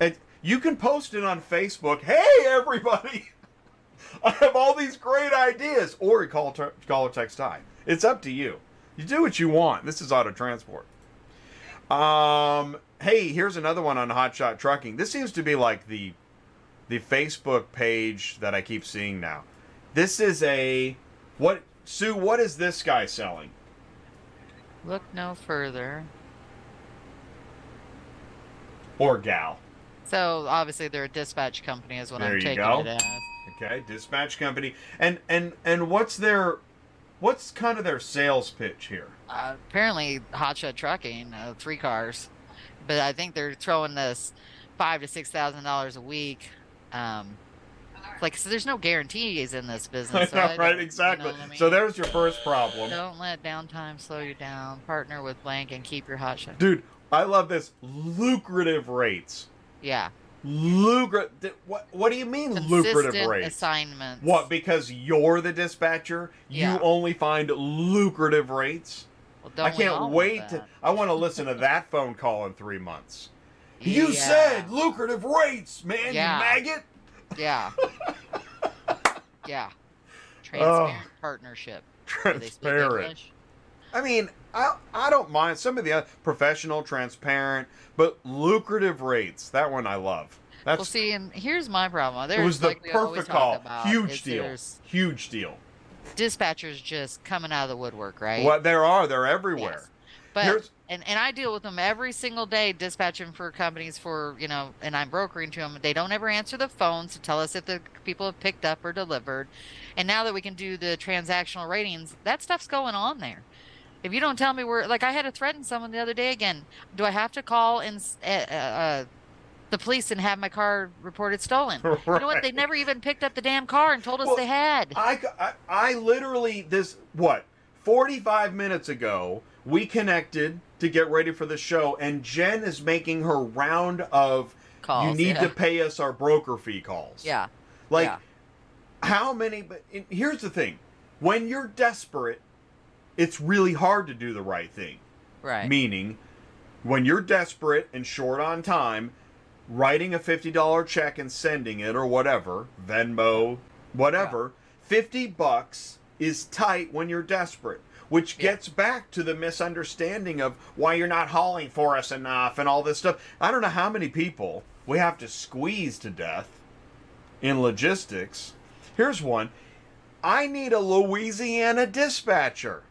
A: And you can post it on Facebook. Hey, everybody! I have all these great ideas. Or call, call or text Ty. It's up to you. You do what you want. This is auto transport. Um, hey, here's another one on Hotshot Trucking. This seems to be like the the Facebook page that I keep seeing now. This is a what Sue, what is this guy selling?
B: Look no further.
A: Or gal.
B: So obviously they're a dispatch company, is what
A: There
B: I'm taking
A: go.
B: it as.
A: Okay, dispatch company. And and and what's their what's kind of their sales pitch here?
B: Uh, apparently, Hotshot Trucking, uh, three cars, but I think they're throwing this five to six thousand dollars a week. Um, like, so there's no guarantees in this business. so don't-
A: right,
B: you know
A: exactly.
B: I mean?
A: So there's your first problem.
B: Don't let downtime slow you down. Partner with blank and keep your hot shot.
A: Dude, I love this lucrative rates.
B: Yeah.
A: Lucrative. What what do you mean lucrative
B: Consistent
A: rates?
B: assignments.
A: What? Because you're the dispatcher,
B: Yeah.
A: you only find lucrative rates.
B: Well,
A: I can't wait to. I want to listen to that phone call in three months. You
B: Yeah.
A: said lucrative rates, man.
B: Yeah.
A: You maggot.
B: Yeah. yeah. Transparent partnership. They speak
A: Transparent. I mean, I I don't mind some of the other professional, transparent, but lucrative rates. That one I love. That's
B: Well, see, and here's my problem. There's
A: it was the
B: like we
A: perfect call.
B: about,
A: Huge deal. Huge deal.
B: Dispatchers just coming out of the woodwork, right?
A: What there are, they're everywhere.
B: Yes. But
A: Here's-
B: and and I deal with them every single day, dispatching for companies for you know, and I'm brokering to them. They don't ever answer the phones to tell us if the people have picked up or delivered. And now that we can do the transactional ratings, that stuff's going on there. If you don't tell me where, like I had to threaten someone the other day again. Do I have to call and uh, uh, the police and have my car reported stolen? You know what? They never even picked up the damn car and told us
A: Well,
B: they had.
A: I I literally this what 45 minutes ago we connected to get ready for the show and Jen is making her round of
B: calls.
A: you need
B: yeah.
A: to pay us our broker fee calls.
B: yeah.
A: Like
B: yeah.
A: how many but here's the thing. When you're desperate, it's really hard to do the right thing.
B: Right.
A: Meaning when you're desperate and short on time, writing a $50 check and sending it or whatever, Venmo, whatever, 50 bucks is tight when you're desperate, which
B: Yeah.
A: gets back to the misunderstanding of why you're not hauling for us enough and all this stuff. I don't know how many people we have to squeeze to death in logistics. Here's one. I need a Louisiana dispatcher.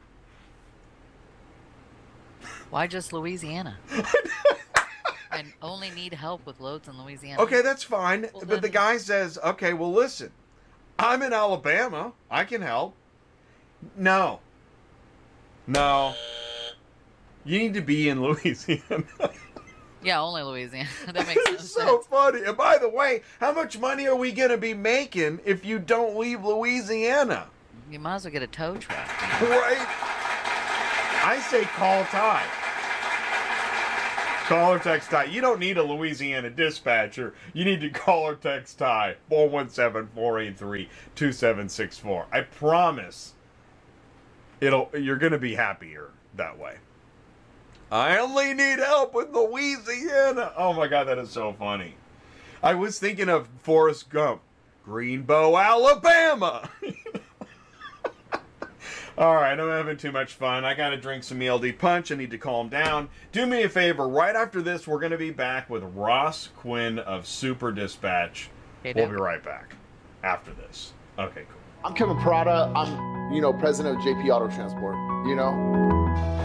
B: Why just Louisiana? I only need help with loads in Louisiana.
A: Okay, that's fine.
B: Well,
A: but the guy says, okay, well, listen, I'm in Alabama. I can help. No. No. You need to be in Louisiana.
B: Yeah, only Louisiana. that makes
A: it's so
B: sense.
A: funny. And by the way, how much money are we going to be making if you don't leave Louisiana?
B: You might as well get a tow truck.
A: Right? I say call Ty. Call or text Ty. You don't need a Louisiana dispatcher. You need to call or text Ty. 417-483-2764. I promise it'll you're gonna be happier that way. I only need help with Louisiana. Oh my god, that is so funny. I was thinking of Forrest Gump. Greenbow, Alabama. All right, I'm having too much fun. I gotta drink some ELD punch. I need to calm down. Do me a favor. Right after this, we're gonna be back with Ross Quinn of Super Dispatch.
B: Okay,
A: we'll be right back after this. Okay, cool.
G: I'm Kevin Prada. I'm, you know, president of JP Auto Transport. You know,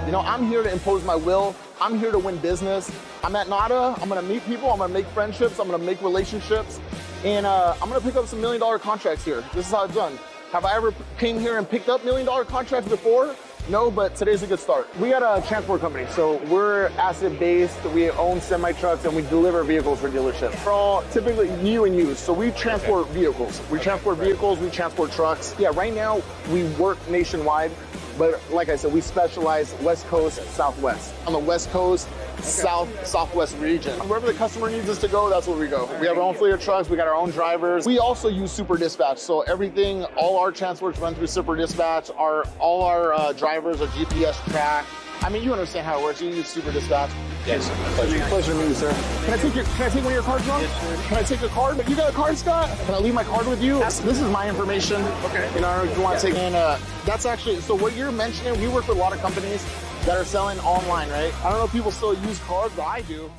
G: you know, I'm here to impose my will. I'm here to win business. I'm at NADA. I'm gonna meet people. I'm gonna make friendships. I'm gonna make relationships, and uh, I'm gonna pick up some million dollar contracts here. This is how it's done. Have I ever came here and picked up million dollar contracts before? No, but today's a good start. We got a transport company, so we're asset based. We own semi trucks and we deliver vehicles for dealerships. We're all typically new and used, so we transport vehicles. We transport vehicles, we transport trucks. Yeah, right now we work nationwide, but like I said, we specialize West Coast, Southwest. On the West Coast, South, Southwest region. Wherever the customer needs us to go, that's where we go. We have our own fleet of trucks, we got our own drivers. We also use Super Dispatch, so everything, all our transports run through Super Dispatch. Our all our uh, drivers are GPS tracked. I mean, you understand how it works. You use Super Dispatch. Yes, pleasure. Pleasure to meet you, sir. Can I take your Can I take one of your cards, Ron? Yes, sir. Can I take a card? But you got a card, Scott? Can I leave my card with you? This is my information. Okay. You know, if you want to take in, uh, that's actually so. What you're mentioning, we work with a lot of companies that are selling online, right? I don't know if people still use cards, but I do.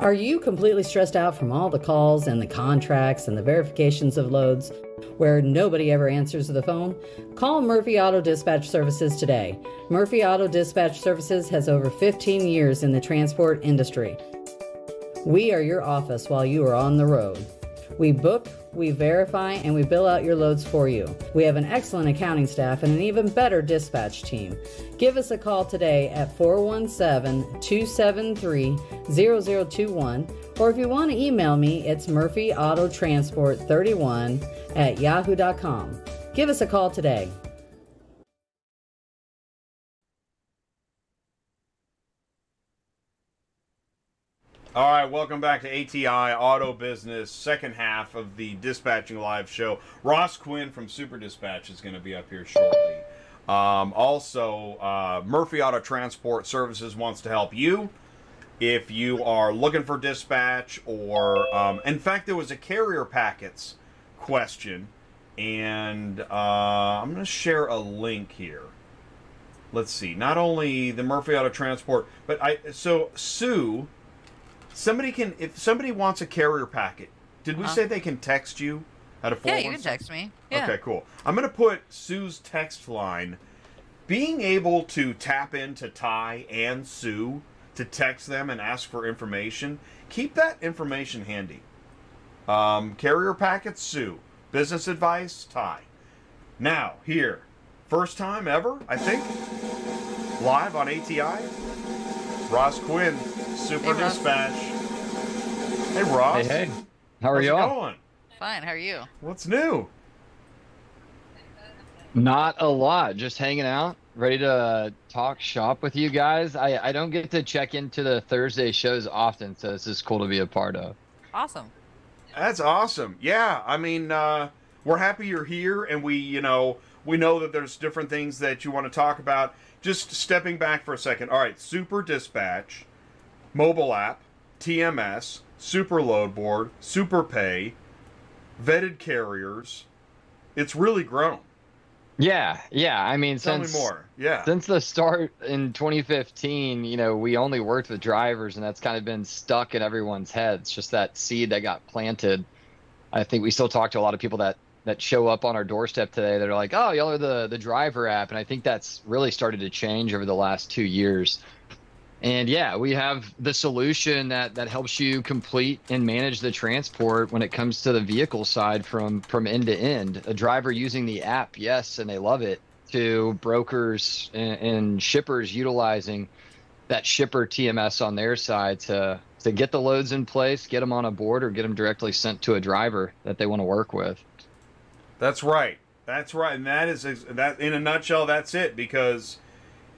H: Are you completely stressed out from all the calls and the contracts and the verifications of loads where nobody ever answers the phone? Call Murphy Auto Dispatch Services today. Murphy Auto Dispatch Services has over 15 years in the transport industry. We are your office while you are on the road. We book, we verify, and we bill out your loads for you. We have an excellent accounting staff and an even better dispatch team. Give us a call today at 417 273 0021, or if you want to email me, it's murphyautotransport31 at yahoo.com. Give us a call today.
A: All right, welcome back to ATI Auto Business, second half of the Dispatching Live show. Ross Quinn from Super Dispatch is going to be up here shortly. Um, also, uh, Murphy Auto Transport Services wants to help you if you are looking for dispatch, or um, in fact, there was a carrier packets question, and uh, I'm going to share a link here. Let's see. Not only the Murphy Auto Transport, but I so Sue Somebody can if somebody wants a carrier packet. Did we
B: Uh-huh.
A: say they can text you at a four?
B: Yeah, you can text me. Yeah.
A: Okay, cool. I'm gonna put Sue's text line. Being able to tap into Ty and Sue to text them and ask for information, keep that information handy. Um, carrier packets, Sue. Business advice, Ty. Now, here, first time ever, I think, live on ATI. Ross Quinn, Super
B: Hey, Ross.
A: Dispatch. Hey, Ross.
I: Hey, hey. How are
A: How's
I: y'all?
A: going?
B: Fine. How are you?
A: What's new?
I: Not a lot. Just hanging out, ready to talk shop with you guys. I, I don't get to check into the Thursday shows often, so this is cool to be a part of.
B: Awesome.
A: That's awesome. Yeah, I mean, uh, we're happy you're here, and we, you know, we know that there's different things that you want to talk about. Just stepping back for a second. All right, Super Dispatch, mobile app, TMS, Super Loadboard, Super Pay, vetted carriers. It's really grown.
I: Yeah, yeah. I mean,
A: Tell
I: since
A: me more. Yeah.
I: since the start in 2015, you know, we only worked with drivers, and that's kind of been stuck in everyone's heads. Just that seed that got planted. I think we still talk to a lot of people that that show up on our doorstep today that are like, "Oh, y'all are the the driver app," and I think that's really started to change over the last two years. And yeah, we have the solution that that helps you complete and manage the transport when it comes to the vehicle side from from end to end. A driver using the app, yes, and they love it. To brokers and, and shippers utilizing that shipper TMS on their side to to get the loads in place, get them on a board, or get them directly sent to a driver that they want to work with.
A: That's right. That's right. And that is that in a nutshell that's it because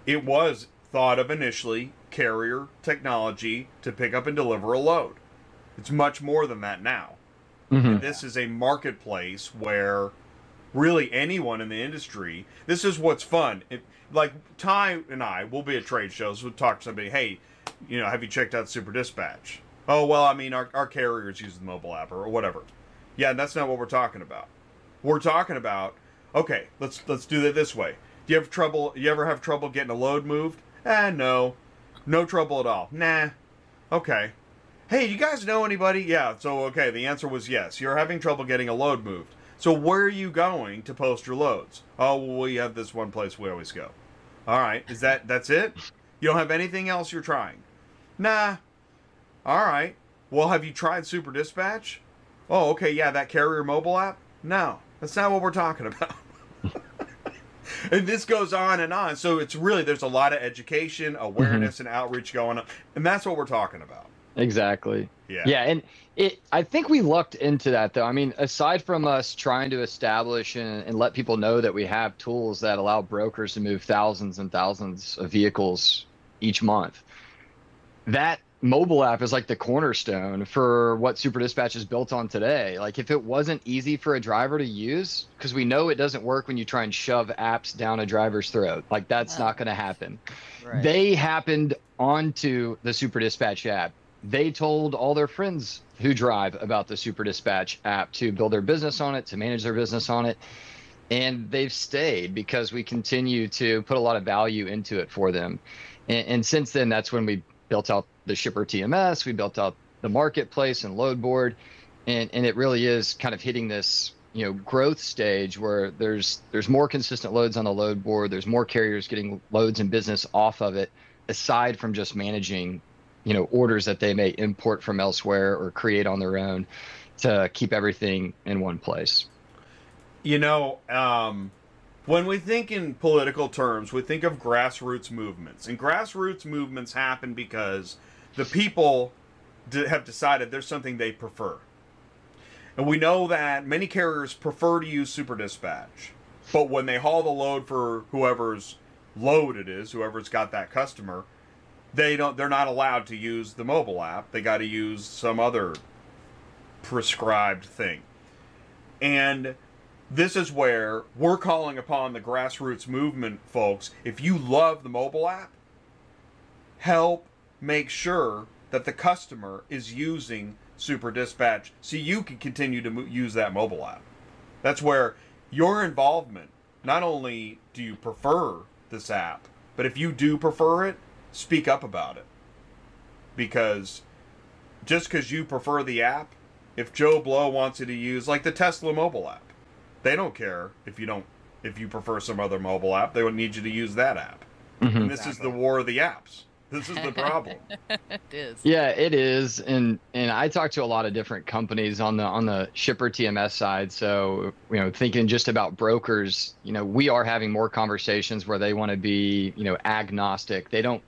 A: it was thought of initially carrier technology to pick up and deliver a load. It's much more than that now.
I: Mhm.
A: This is a marketplace where really anyone in the industry, this is what's fun. It, like Ty and I will be at trade shows, we'll talk to somebody, hey, you know, have you checked out Super Dispatch? Oh, well, I mean, our, our carriers use the mobile app or whatever. Yeah, that's not what we're talking about. We're talking about, okay, let's let's do it this way. Do you have trouble? You ever have trouble getting a load moved? Eh, no, no trouble at all. Nah. Okay. Hey, you guys know anybody? Yeah. So okay, the answer was yes. You're having trouble getting a load moved. So where are you going to post your loads? Oh, well, we have this one place we always go. All right. Is that that's it? You don't have anything else you're trying? Nah. All right. Well, have you tried Super Dispatch? Oh, okay. Yeah, that carrier mobile app. No, that's not what we're talking about. and this goes on and on. So it's really there's a lot of education, mm-hmm. awareness, and outreach going on, and that's what we're talking about.
I: Exactly.
A: Yeah.
I: Yeah, and it I think we looked into that though. I mean, aside from us trying to establish and, and let people know that we have tools that allow brokers to move thousands and thousands of vehicles each month, that mobile app is like the cornerstone for what Super Dispatch is built on today. Like if it wasn't easy for a driver to use, because we know it doesn't work when you try and shove apps down a driver's throat. Like that's
B: No.
I: not going to happen.
B: Right.
I: They happened onto the Super Dispatch app. They told all their friends who drive about the Super Dispatch app to build their business on it, to manage their business on it. And they've stayed because we continue to put a lot of value into it for them. And, and since then, that's when we built out the shipper TMS, we built out the marketplace and load board. And, and it really is kind of hitting this you know growth stage where there's there's more consistent loads on the load board there's more carriers getting loads and business off of it aside from just managing you know orders that they may import from elsewhere or create on their own to keep everything in one place.
A: You know, um, when we think in political terms, we think of grassroots movements, and grassroots movements happen because the people have decided there's something they prefer. And we know that many carriers prefer to use Super Dispatch, but when they haul the load for whoever's load it is, whoever's got that customer, they don't. They're not allowed to use the mobile app. They got to use some other prescribed thing. And this is where we're calling upon the grassroots movement folks. If you love the mobile app, help make sure that the customer is using Super Dispatch so you can continue to use that mobile app. That's where your involvement, not only do you prefer this app, but if you do prefer it, speak up about it. Because just because you prefer the app, if Joe Blow wants you to use, like the Tesla mobile app, they don't care if you don't, if you prefer some other mobile app, they would need you to use that app. And mm-hmm. this is the war of the apps. This is the problem.
B: it is.
I: Yeah, it is, and and I talk to a lot of different companies on the on the shipper TMS side. So you know, thinking just about brokers, you know, we are having more conversations where they want to be you know agnostic. They don't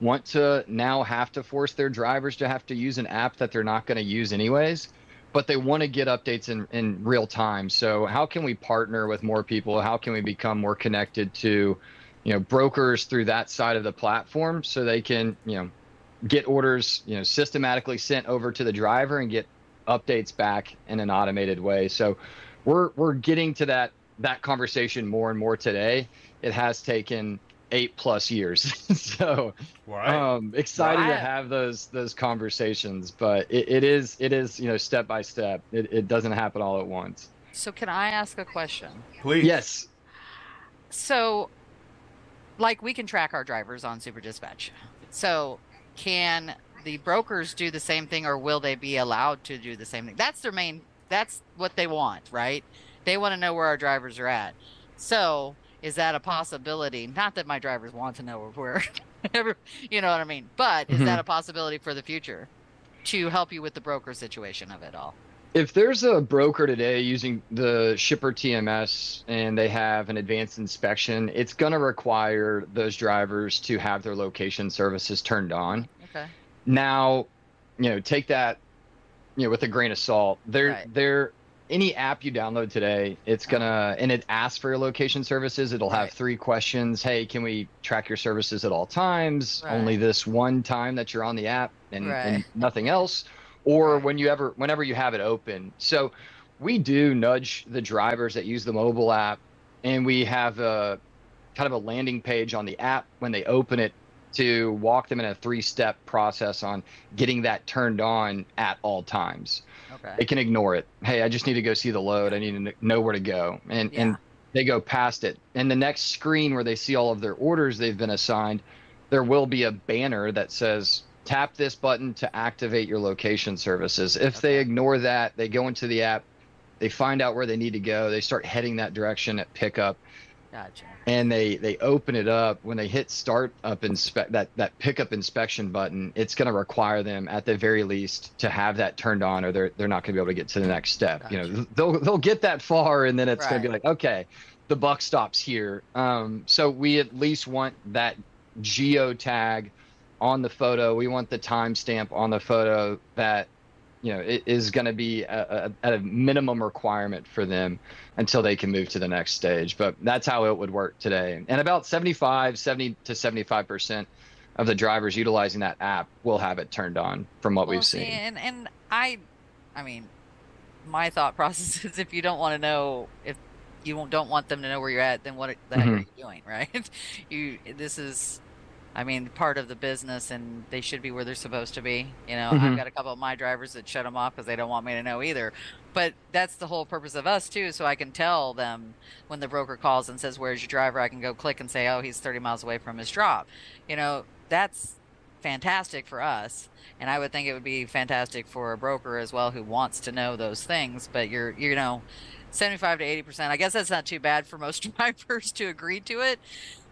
I: want to now have to force their drivers to have to use an app that they're not going to use anyways but they want to get updates in, in real time. So how can we partner with more people? How can we become more connected to you know brokers through that side of the platform so they can you know get orders you know systematically sent over to the driver and get updates back in an automated way? So we're we're getting to that that conversation more and more today. It has taken eight plus years so
A: Right.
I: um excited to have those those conversations but it, it is it is you know step by step it, it doesn't happen all at once
B: So can I ask a question?
A: Please.
I: yes
B: So, like, we can track our drivers on Super Dispatch. So, can the brokers do the same thing, or will they be allowed to do the same thing? That's their main. That's what they want, right? They want to know where our drivers are at. So, is that a possibility? Not that my drivers want to know where, you know what I mean. But is that
I: Mhm.
B: a possibility for the future to help you with the broker situation of it all?
I: if there's a broker today using the shipper TMS and they have an advanced inspection, it's going to require those drivers to have their location services turned on.
B: Okay.
I: Now, you know, take that, you know, with a grain of salt. There,
B: Right.
I: there, any app you download today, it's gonna and it asks for your location services. It'll have
B: Right.
I: three questions. Hey, can we track your services at all times?
B: Right.
I: Only this one time that you're on the app and, and nothing else. Or
B: Right.
I: when you ever, whenever you have it open. So we do nudge the drivers that use the mobile app, and we have a kind of a landing page on the app when they open it to walk them in a three-step process on getting that turned on at all times.
B: Okay.
I: They can ignore it. Hey, I just need to go see the load. I need to know where to go, and
B: Yeah.
I: and they go past it. And the next screen where they see all of their orders they've been assigned, there will be a banner that says tap this button to activate your location services. If they ignore that, they go into the app, they find out where they need to go, they start heading that direction at pickup,
B: Gotcha.
I: and they they open it up. When they hit start up inspect that that pickup inspection button it's going to require them at the very least to have that turned on or they're they're not going to be able to get to the next step. You know they'll they'll get that far and then it's going to be like okay the buck stops here. Um so we at least want that geo tag on the photo. We want the timestamp on the photo that you know it is going to be a, a, a minimum requirement for them until they can move to the next stage. But that's how it would work today. And about 75 70 to 75 percent of the drivers utilizing that app will have it turned on from what
B: Well,
I: we've seen.
B: And and I, I mean, my thought process is if you don't want to know if you don't want them to know where you're at, then what the heck are
I: mm-hmm.
B: you doing, right? You this is, I mean, part of the business, and they should be where they're supposed to be. You know, I've
I: Mhm.
B: got a couple of my drivers that shut them off because they don't want me to know either. But that's the whole purpose of us too, so I can tell them when the broker calls and says, "Where's your driver?" I can go click and say, "Oh, he's 30 miles away from his drop." You know, that's fantastic for us and I would think it would be fantastic for a broker as well who wants to know those things. But you're, you know, 75 to 80 percent. I guess that's not too bad for most drivers to agree to it.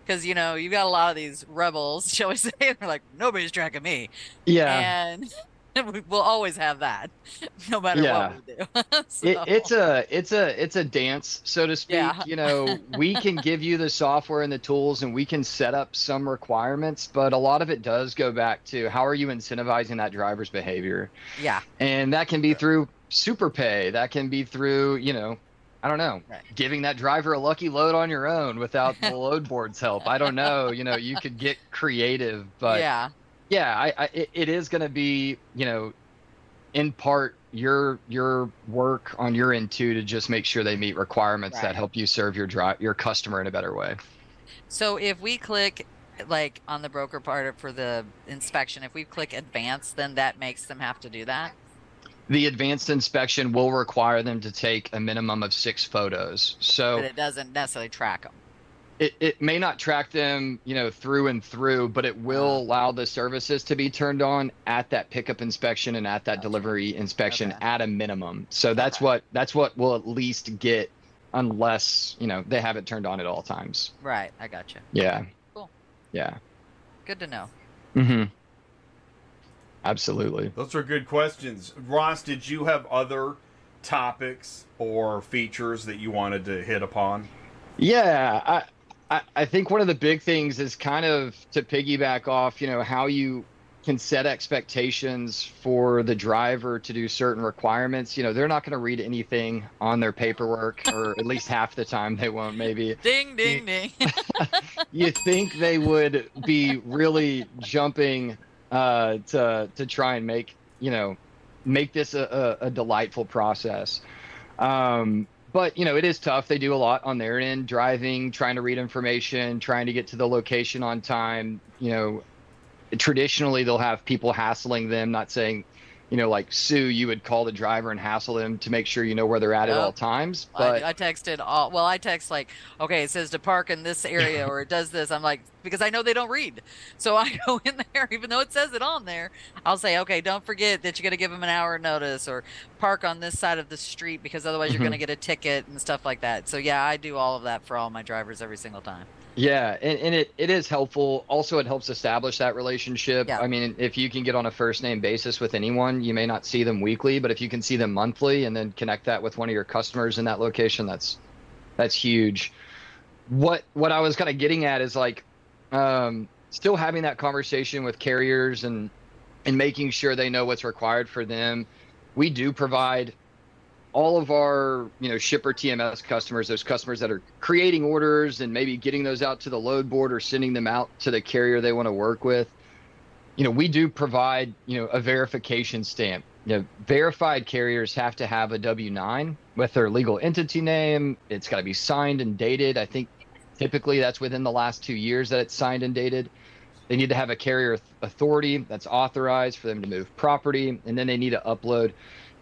B: Because you know you got a lot of these rebels, shall we say? They're like nobody's tracking me,
I: Yeah.
B: and we- we'll always have that, no matter
I: Yeah.
B: what we do.
I: It, it's a it's a it's a dance so to speak
B: Yeah.
I: you know we can give you the software and the tools and we can set up some requirements but a lot of it does go back to how are you incentivizing that driver's behavior
B: yeah,
I: and that can be through super pay that can be through you know i don't know
B: Right.
I: giving that driver a lucky load on your own without the load board's help i don't know you know you could get creative but
B: yeah,
I: yeah I, I it, it is going to be you know in part your your work on your end too to just make sure they meet requirements
B: Right.
I: that help you serve your drive your customer in a better way
B: So if we click like on the broker part for the inspection, if we click advanced, then that makes them have to do that.
I: The advanced inspection will require them to take a minimum of six photos so
B: But it doesn't necessarily track them.
I: it, it may not track them you know through and through but it will allow the services to be turned on at that pickup inspection and at that
B: Gotcha.
I: delivery inspection
B: Okay.
I: at a minimum so that's
B: Okay.
I: what that's what we'll at least get unless you know they have it turned on at all times
B: Right, I got you.
I: yeah
B: Cool.
I: yeah
B: Good to know.
I: mm-hmm absolutely
A: Those are good questions. Ross, did you have other topics or features that you wanted to hit upon?
I: Yeah, I, I I think one of the big things is kind of to piggyback off, you know, how you can set expectations for the driver to do certain requirements. You know, they're not going to read anything on their paperwork, or at least half the time they won't. Maybe
B: Ding, ding, ding.
I: you think they would be really jumping uh, to to try and make you know make this a, a, a delightful process. Um, but you know it is tough. They do a lot on their end, driving, trying to read information, trying to get to the location on time. You know, traditionally they'll have people hassling them, not saying. You know, like Sue, you would call the driver and hassle them to make sure you know where they're at at all times. But
B: I, I texted all. Well, I text like, okay, it says to park in this area or it does this. I'm like, because I know they don't read, so I go in there, even though it says it on there. I'll say, okay, don't forget that you got to give them an hour notice or park on this side of the street because otherwise you're
I: Mhm.
B: going to get a ticket and stuff like that. So yeah, I do all of that for all my drivers every single time.
I: Yeah, and, and it, it is helpful. Also, it helps establish that relationship.
B: Yeah.
I: I mean, if you can get on a first name basis with anyone, you may not see them weekly, but if you can see them monthly and then connect that with one of your customers in that location, that's that's huge. What what I was kind of getting at is like um, still having that conversation with carriers and and making sure they know what's required for them. We do provide all of our you know shipper TMS customers, those customers that are creating orders and maybe getting those out to the load board or sending them out to the carrier they want to work with. You know, we do provide you know a verification stamp. You know, verified carriers have to have a W-9 with their legal entity name. It's got to be signed and dated. I think typically that's within the last two years that it's signed and dated. They need to have a carrier authority that's authorized for them to move property, and then they need to upload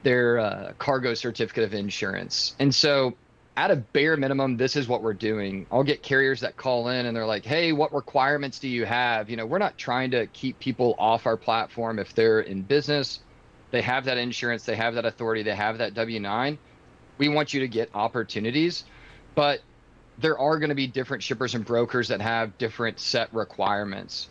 I: their uh, cargo certificate of insurance. And so, at a bare minimum, this is what we're doing. I'll get carriers that call in and they're like, "Hey, what requirements do you have?" You know, we're not trying to keep people off our platform if they're in business. They have that insurance, they have that authority, they have that W nine. We want you to get opportunities, but there are going to be different shippers and brokers that have different set requirements.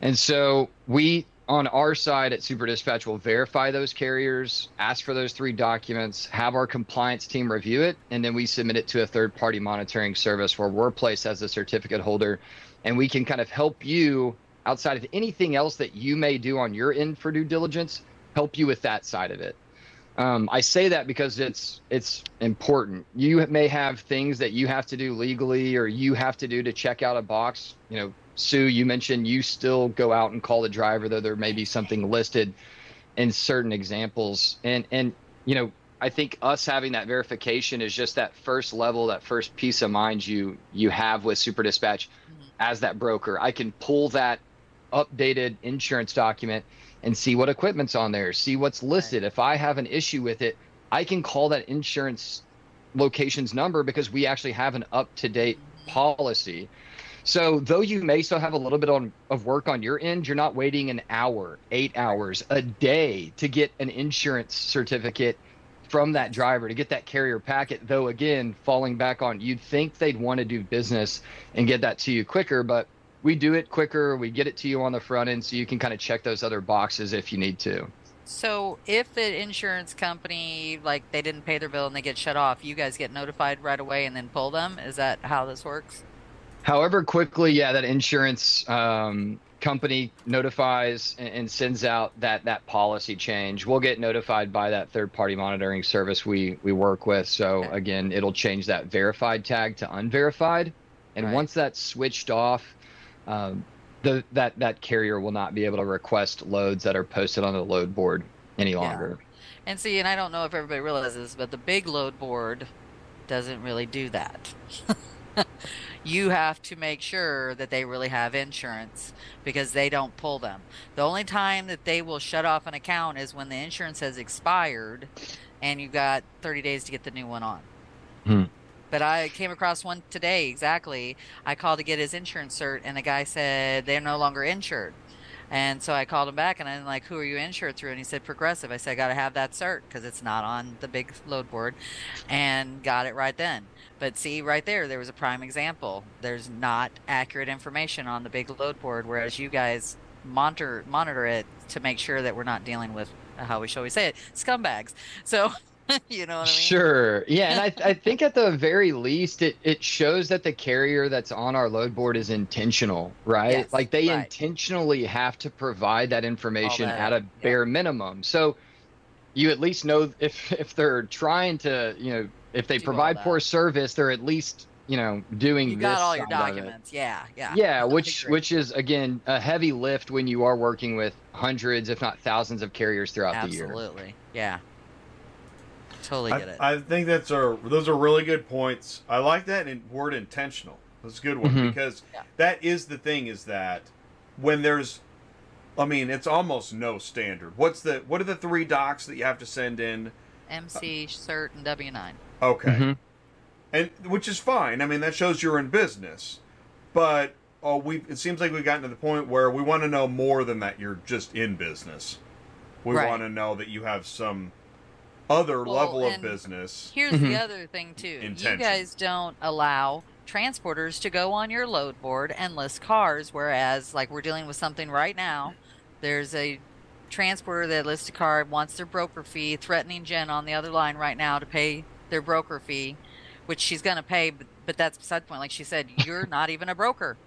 I: And so we on our side at Super Dispatch we'll verify those carriers, ask for those three documents, have our compliance team review it, and then we submit it to a third party monitoring service where we're placed as a certificate holder and we can kind of help you outside of anything else that you may do on your end for due diligence, help you with that side of it. Um, I say that because it's it's important. You may have things that you have to do legally, or you have to do to check out a box. You know, Sue, you mentioned you still go out and call the driver, though there may be something listed in certain examples. And and you know, I think us having that verification is just that first level, that first peace of mind you you have with Super Dispatch mm-hmm. as that broker. I can pull that updated insurance document and see what equipment's on there, see what's listed. If I have an issue with it, I can call that insurance location's number because we actually have an up to date mm-hmm. policy. So, though you may still have a little bit on, of work on your end, you're not waiting an hour, eight hours, a day to get an insurance certificate from that driver to get that carrier packet. Though again, falling back on, you'd think they'd want to do business and get that to you quicker, but we do it quicker. We get it to you on the front end, so you can kind of check those other boxes if you need to.
B: So if the insurance company like they didn't pay their bill and they get shut off, you guys get notified right away and then pull them. Is that how this works?
I: However quickly, yeah, that insurance um, company notifies and, and sends out that that policy change, we'll get notified by that third party monitoring service we we work with. So again, it'll change that verified tag to unverified, and
B: Right.
I: once that's switched off. Um, the, that that carrier will not be able to request loads that are posted on the load board any longer.
B: And see, and I don't know if everybody realizes, but the big load board doesn't really do that. you have to make sure that they really have insurance because they don't pull them. The only time that they will shut off an account is when the insurance has expired and you've got 30 days to get the new one on.
I: Hmm.
B: But I came across one today exactly. I called to get his insurance cert, and the guy said they're no longer insured. And so I called him back and I'm like, who are you insured through? And he said, Progressive. I said, I got to have that cert because it's not on the big load board and got it right then. But see, right there, there was a prime example. There's not accurate information on the big load board, whereas you guys monitor monitor it to make sure that we're not dealing with, uh, how we shall we say it, scumbags. So, you know what I mean?
I: Sure. Yeah, and I, I think at the very least it, it shows that the carrier that's on our load board is intentional, right?
B: Yes,
I: like they
B: right.
I: intentionally have to provide that information
B: that,
I: at a bare minimum. So you at least know if if they're trying to, you know, if they
B: Do
I: provide poor service, they're at least, you know, doing
B: You
I: this
B: got all your
I: side of it.
B: documents. Yeah, yeah.
I: Yeah,
B: That'd
I: which which is again a heavy lift when you are working with hundreds, if not thousands, of carriers throughout the year.
B: Absolutely. Yeah. Totally get it.
A: I, I think that's a those are really good points. I like that in, word intentional. That's a good one
I: Mhm.
A: because
B: Yeah.
A: that is the thing is that when there's I mean, it's almost no standard. What's the what are the three docs that you have to send in?
B: MC, cert, and W9.
A: Okay.
I: Mhm.
A: And which is fine. I mean, that shows you're in business. But oh, we it seems like we've gotten to the point where we want to know more than that you're just in business. We
B: Right.
A: want to know that you have some other
B: Well,
A: level of business.
B: Here's
I: Mhm.
B: the other thing too.
A: Intention.
B: You guys don't allow transporters to go on your load board and list cars, whereas like we're dealing with something right now. There's a transporter that lists a car, wants their broker fee, threatening Jen on the other line right now to pay their broker fee, which she's gonna pay, but, but that's beside the point. Like she said, you're not even a broker.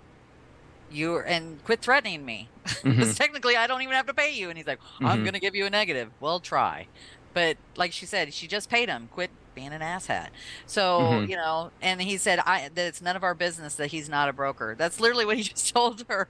B: You're and quit threatening me. Because technically, I don't even have to pay you. And he's like, I'm
I: Mhm.
B: going to give you a negative. Well, try. But like she said, she just paid him. Quit being an asshat. So,
I: Mhm.
B: you know, and he said I, that it's none of our business that he's not a broker. That's literally what he just told her.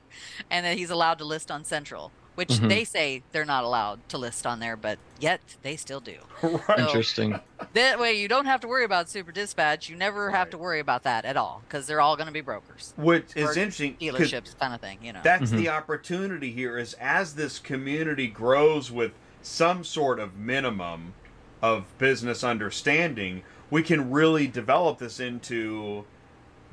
B: And that he's allowed to list on Central, which
I: Mhm.
B: they say they're not allowed to list on there, but yet they still do.
A: right.
B: So-
I: Interesting.
B: That way, you don't have to worry about Super Dispatch. You never have to worry about that at all because they're all going to be brokers,
A: Which is interesting.
B: dealerships, kind of thing, you know.
A: That's the opportunity here is as this community grows with some sort of minimum of business understanding, we can really develop this into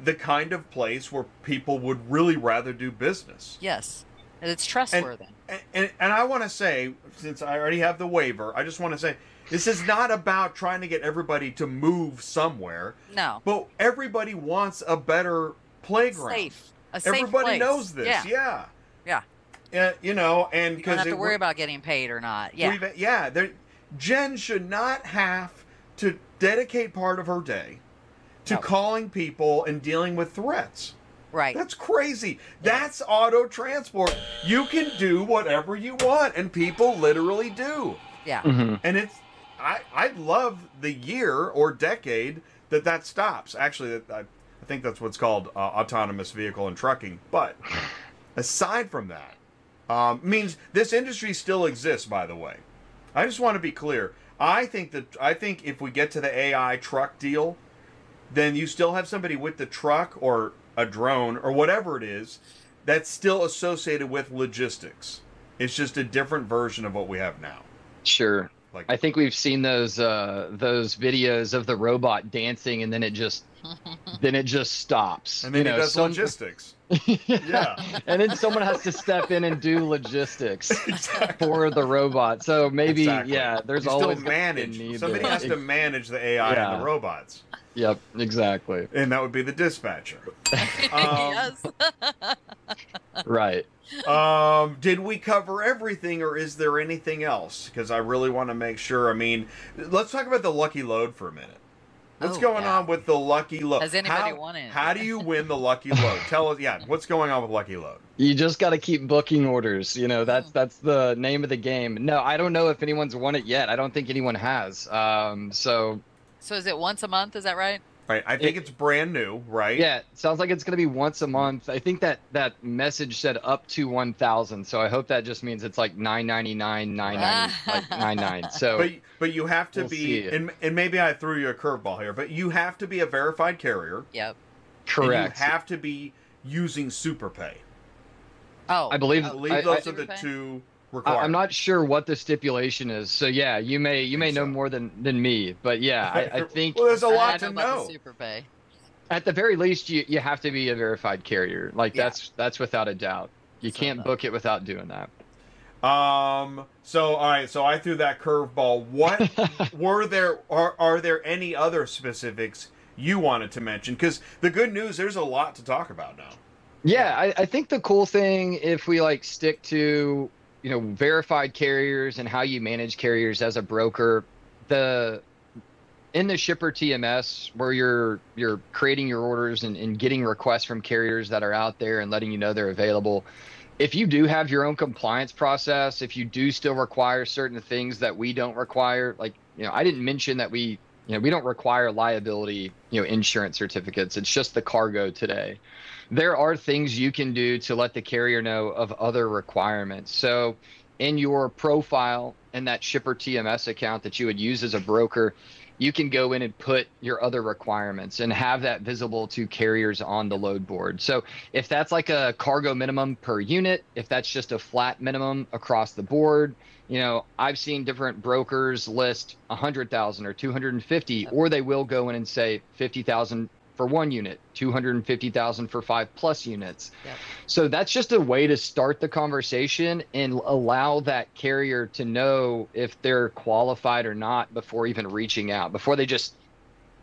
A: the kind of place where people would really rather do business.
B: yes. And it's trustworthy.
A: And, and, and I want to say, since I already have the waiver, I just want to say this is not about trying to get everybody to move somewhere,
B: no.
A: but everybody wants a better playground.
B: safe. A safe
A: Everybody
B: place.
A: knows this.
B: Yeah.
A: Yeah.
B: Yeah.
A: You know, and because
B: have to worry about getting paid or not. Yeah.
A: Yeah, Jen should not have to dedicate part of her day to
B: No.
A: calling people and dealing with threats.
B: Right.
A: That's crazy. That's auto transport. You can do whatever you want, and people literally do.
B: yeah.
I: Mhm.
A: And it's, I, I love the year or decade that that stops. Actually, I, I think that's what's called uh, autonomous vehicle and trucking. But aside from that, um, means this industry still exists. By the way, I just want to be clear. I think that I think if we get to the AI truck deal, then you still have somebody with the truck or a drone or whatever it is that's still associated with logistics. It's just a different version of what we have now.
I: Sure.
A: Like
I: I think we've seen those uh, those videos of the robot dancing, and then it just then it just stops.
A: And then
I: you
A: he
I: know,
A: does
I: some-
A: logistics. Yeah.
I: and then someone has to step in and do logistics for the robot. So maybe,
A: Exactly.
I: yeah, there's
A: You
I: always
A: still
I: gonna be a
A: manage. Somebody has to manage the AI and the robots,
I: Yep, exactly.
A: and that would be the dispatcher. Um,
B: yes.
I: Right.
A: um, did we cover everything, or is there anything else? Because I really want to make sure. I mean, let's talk about the lucky load for a minute. What's
B: Oh,
A: going
B: yeah.
A: on with the lucky load?
B: Has anybody
A: how,
B: won it?
A: How do you win the lucky load? Tell us. Yeah, what's going on with lucky load?
I: You just got to keep booking orders. You know, that's that's the name of the game. No, I don't know if anyone's won it yet. I don't think anyone has. Um, so
B: So is it once a month? Is that right?
A: Right. I think it's brand new, right?
I: yeah, sounds like it's going to be once a month. I think that that message said up to 1,000. So I hope that just means it's like 999, 990, like 99. So
A: But but you have to
I: We'll
A: be, and, and maybe I threw you a curveball here, but you have to be a verified carrier.
B: Yep.
I: correct.
A: And you have to be using SuperPay.
B: Oh,
I: I believe-
A: I believe those
I: I-
A: are the
B: SuperPay?
A: Two
I: I-. I'm not sure what the stipulation is. So yeah, you may you may know
A: so.
I: more than than me. But yeah, I, I think
A: Well, there's a lot to know.
B: super pay.
I: at the very least you you have to be a verified carrier. Like
B: Yeah.
I: that's that's without a doubt. You
B: So
I: can't
B: that-
I: book it without doing that.
A: Um. So all right. So I threw that curveball. What were there? Are are there any other specifics you wanted to mention? Because the good news, there's a lot to talk about now.
I: Yeah, I, I think the cool thing if we like stick to you know verified carriers and how you manage carriers as a broker, the in the shipper TMS where you're you're creating your orders and, and getting requests from carriers that are out there and letting you know they're available. If you do have your own compliance process, if you do still require certain things that we don't require, like you know, I didn't mention that we you know we don't require liability you know insurance certificates. It's just the cargo today there are things you can do to let the carrier know of other requirements. So, in your profile in that shipper TMS account that you would use as a broker, you can go in and put your other requirements and have that visible to carriers on the load board. So, if that's like a cargo minimum per unit, if that's just a flat minimum across the board, you know, I've seen different brokers list 100,000 or 250 or they will go in and say 50,000 for one unit, 250,000 for five plus units.
B: Yep.
I: So that's just a way to start the conversation and allow that carrier to know if they're qualified or not before even reaching out, before they just